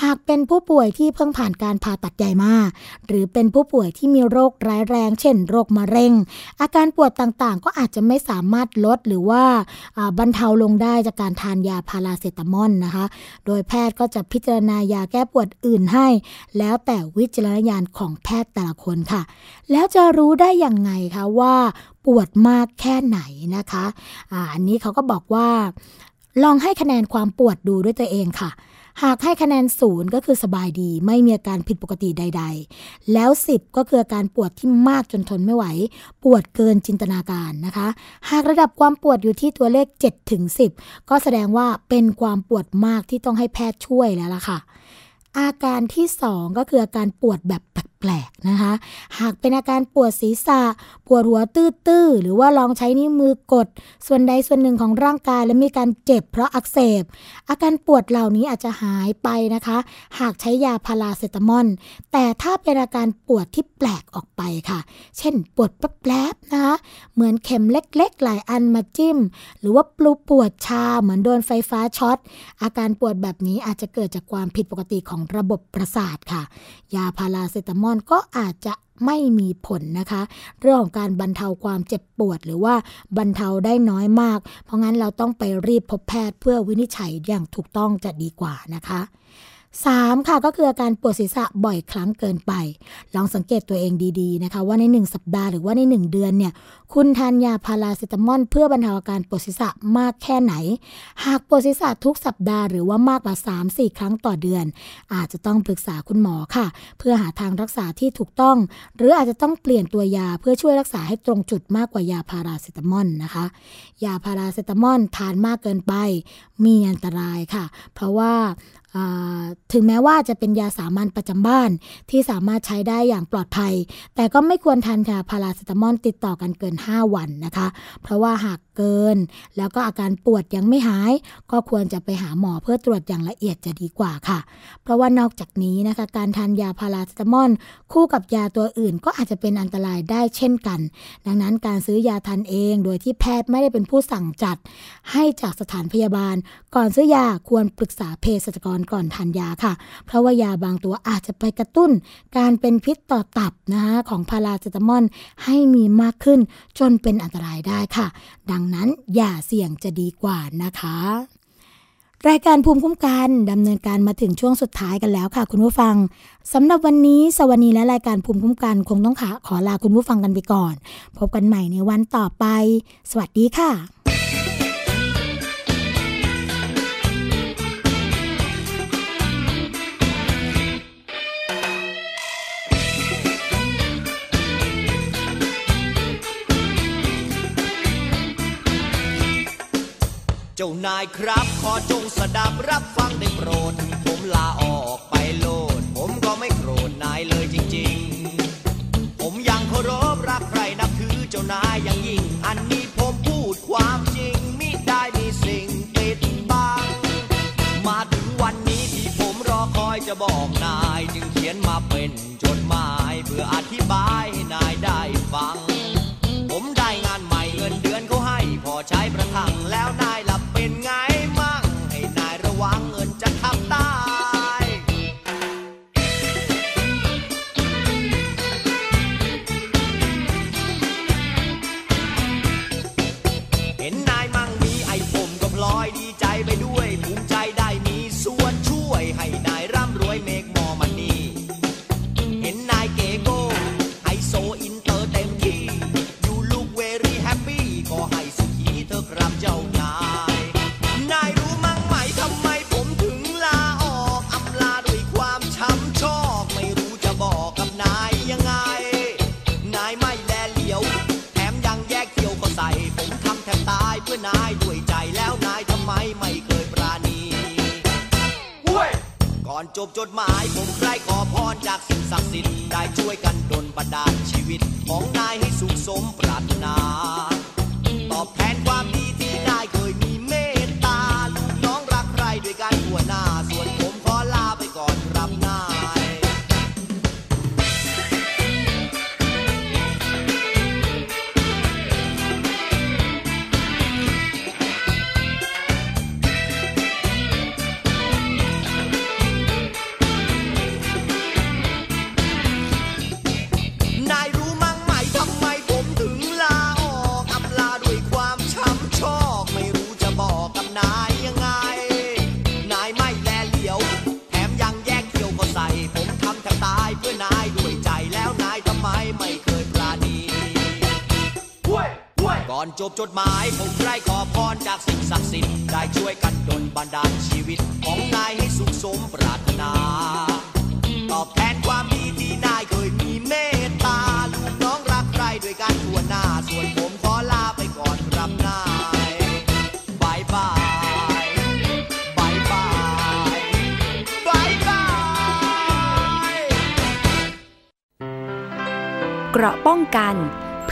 หากเป็นผู้ป่วยที่เพิ่งผ่านการผ่าตัดใหญ่มาหรือเป็นผู้ป่วยที่มีโรคร้ายแรง เช่น โรคมะเร็ง อาการปวดต่างๆ ก็อาจจะไม่สามารถลดหรือว่าบรรเทาลงได้จากการทานยาพาราเซตามอลนะคะ โดยแพทย์ก็จะพิจารณายาแก้ปวดอื่นให้ แล้วแต่วิจารณญาณของแพทย์แต่ละคนค่ะ แล้วจะรู้ได้อย่างไงคะว่าปวดมากแค่ไหนนะคะอ่าอันนี้เขาก็บอกว่า ลองให้คะแนนความปวดดูด้วยตัวเองค่ะ หากให้คะแนนศูนย์ก็คือสบายดี ไม่มีอาการผิดปกติใด ๆ แล้ว 10 ก็คืออาการปวดที่มากจนทนไม่ไหว ปวดเกินจินตนาการนะคะ หากระดับความปวดอยู่ที่ตัวเลข7ถึง10 ก็แสดงว่าเป็นความปวดมากที่ต้องให้แพทย์ช่วยแล้วล่ะค่ะ อาการที่ 2 ก็คืออาการปวดแบบแปลกๆนะคะ หากเป็นอาการปวดศีรษะ ปวดหัวตื้อๆ หรือว่าลองใช้นิ้วมือกด ส่วนใดส่วนหนึ่งของร่างกายและมีการเจ็บเพราะอักเสบ อาการปวดเหล่านี้อาจจะหายไปนะคะ หากใช้ยาพาราเซตามอล แต่ถ้าเป็นอาการปวดที่แปลกออกไปค่ะ เช่น ปวดแป๊บๆนะคะ เหมือนเข็มเล็กๆ หลายอันมาจิ้ม หรือว่าปลุปวดชาเหมือนโดนไฟฟ้าช็อต อาการปวดแบบนี้อาจจะเกิดจากความผิดปกติของระบบประสาทค่ะ ยาพาราเซตามอลก็อาจจะไม่มีผลนะคะ เรื่องของการบรรเทาความเจ็บปวด หรือว่าบรรเทาได้น้อยมาก เพราะงั้นเราต้องไปรีบพบแพทย์เพื่อวินิจฉัยอย่างถูกต้องจะดีกว่านะคะ 3 ค่ะก็คืออาการปวดศีรษะบ่อยครั้งเกินไป ลองสังเกตตัวเองดีๆนะคะ ว่าใน 1 สัปดาห์หรือว่าใน 1 เดือนเนี่ยคุณทานยาพาราเซตามอลเพื่อบรรเทาอาการปวดศีรษะมากแค่ไหน หากปวดศีรษะทุกสัปดาห์หรือว่ามากกว่า 3-4 ครั้งต่อเดือน อาจจะต้องปรึกษาคุณหมอค่ะ เพื่อหาทางรักษาที่ถูกต้อง หรืออาจจะต้องเปลี่ยนตัวยาเพื่อช่วยรักษาให้ตรงจุดมากกว่ายาพาราเซตามอลนะคะ ยาพาราเซตามอลทานมากเกินไป มีอันตรายค่ะ เพราะว่า ถึงแม้ว่าจะเป็นยาสามัญประจำบ้านที่สามารถใช้ได้อย่างปลอดภัย แต่ก็ไม่ควรทานยาพาราเซตามอลติดต่อกันเกิน 5 วันนะคะ เพราะว่าหาก เกิน แล้วก็อาการปวดยังไม่หาย ก็ควรจะไปหาหมอเพื่อตรวจอย่างละเอียดจะดีกว่าค่ะ เพราะว่านอกจากนี้นะคะการทานยาพาราเซตามอลคู่กับยาตัวอื่น ก็อาจจะเป็นอันตรายได้เช่นกัน ดังนั้นการซื้อยาทานเองโดยที่แพทย์ไม่ได้เป็นผู้สั่งจัด ให้จากสถานพยาบาล ก่อนซื้อยาควรปรึกษาเภสัชกรก่อนทานยาค่ะ เพราะว่ายาบางตัวอาจจะไปกระตุ้น การเป็นพิษต่อตับนะคะของพาราเซตามอลให้มีมากขึ้นจนเป็นอันตรายได้ค่ะ ดังนั้นอย่าเสี่ยงจะดีกว่านะคะ รายการภูมิคุ้มกันดำเนินการมาถึงช่วงสุดท้ายกันแล้วค่ะ คุณผู้ฟังสำหรับวันนี้สวัสดีและรายการภูมิคุ้มกันคงต้องขาขอลาคุณผู้ฟังกันไปก่อน พบกันใหม่ในวันต่อไป สวัสดีค่ะ เจ้านายครับ ขอจงสดับรับฟังได้โปรด ผมลาออกไปโลด ผมก็ไม่โกรธนายเลยจริง ๆ ผมยังเคารพรักใครนับถือเจ้านายอย่างยิ่ง อันนี้ผมพูดความจริงมิได้มีสิ่งปิดบังมาถึงวันนี้ที่ผมรอคอยจะบอกนาย จึงเขียนมาเป็นจดหมาย เพื่ออธิบายให้นายได้ฟัง บจดหมายผมใครขอพรจากสิ่งศักดิ์สิทธิ์ได้ช่วยกันดลบันดาลชีวิต ของนายให้สุขสมปรารถนา ตอบแทน ดหมาย ผมใคร่ขอพรจากสิ่งศักดิ์สิทธิ์ได้ช่วยกันดลบันดาลชีวิต ของนายให้สุขสมปรารถนา ตอบแทนความดีที่นายเคยมีเมตตาลูกน้องรักใครด้วยกันทั่วหน้า ส่วนผมขอลาไปก่อนครับนาย bye bye bye bye bye byeเกราะป้องกัน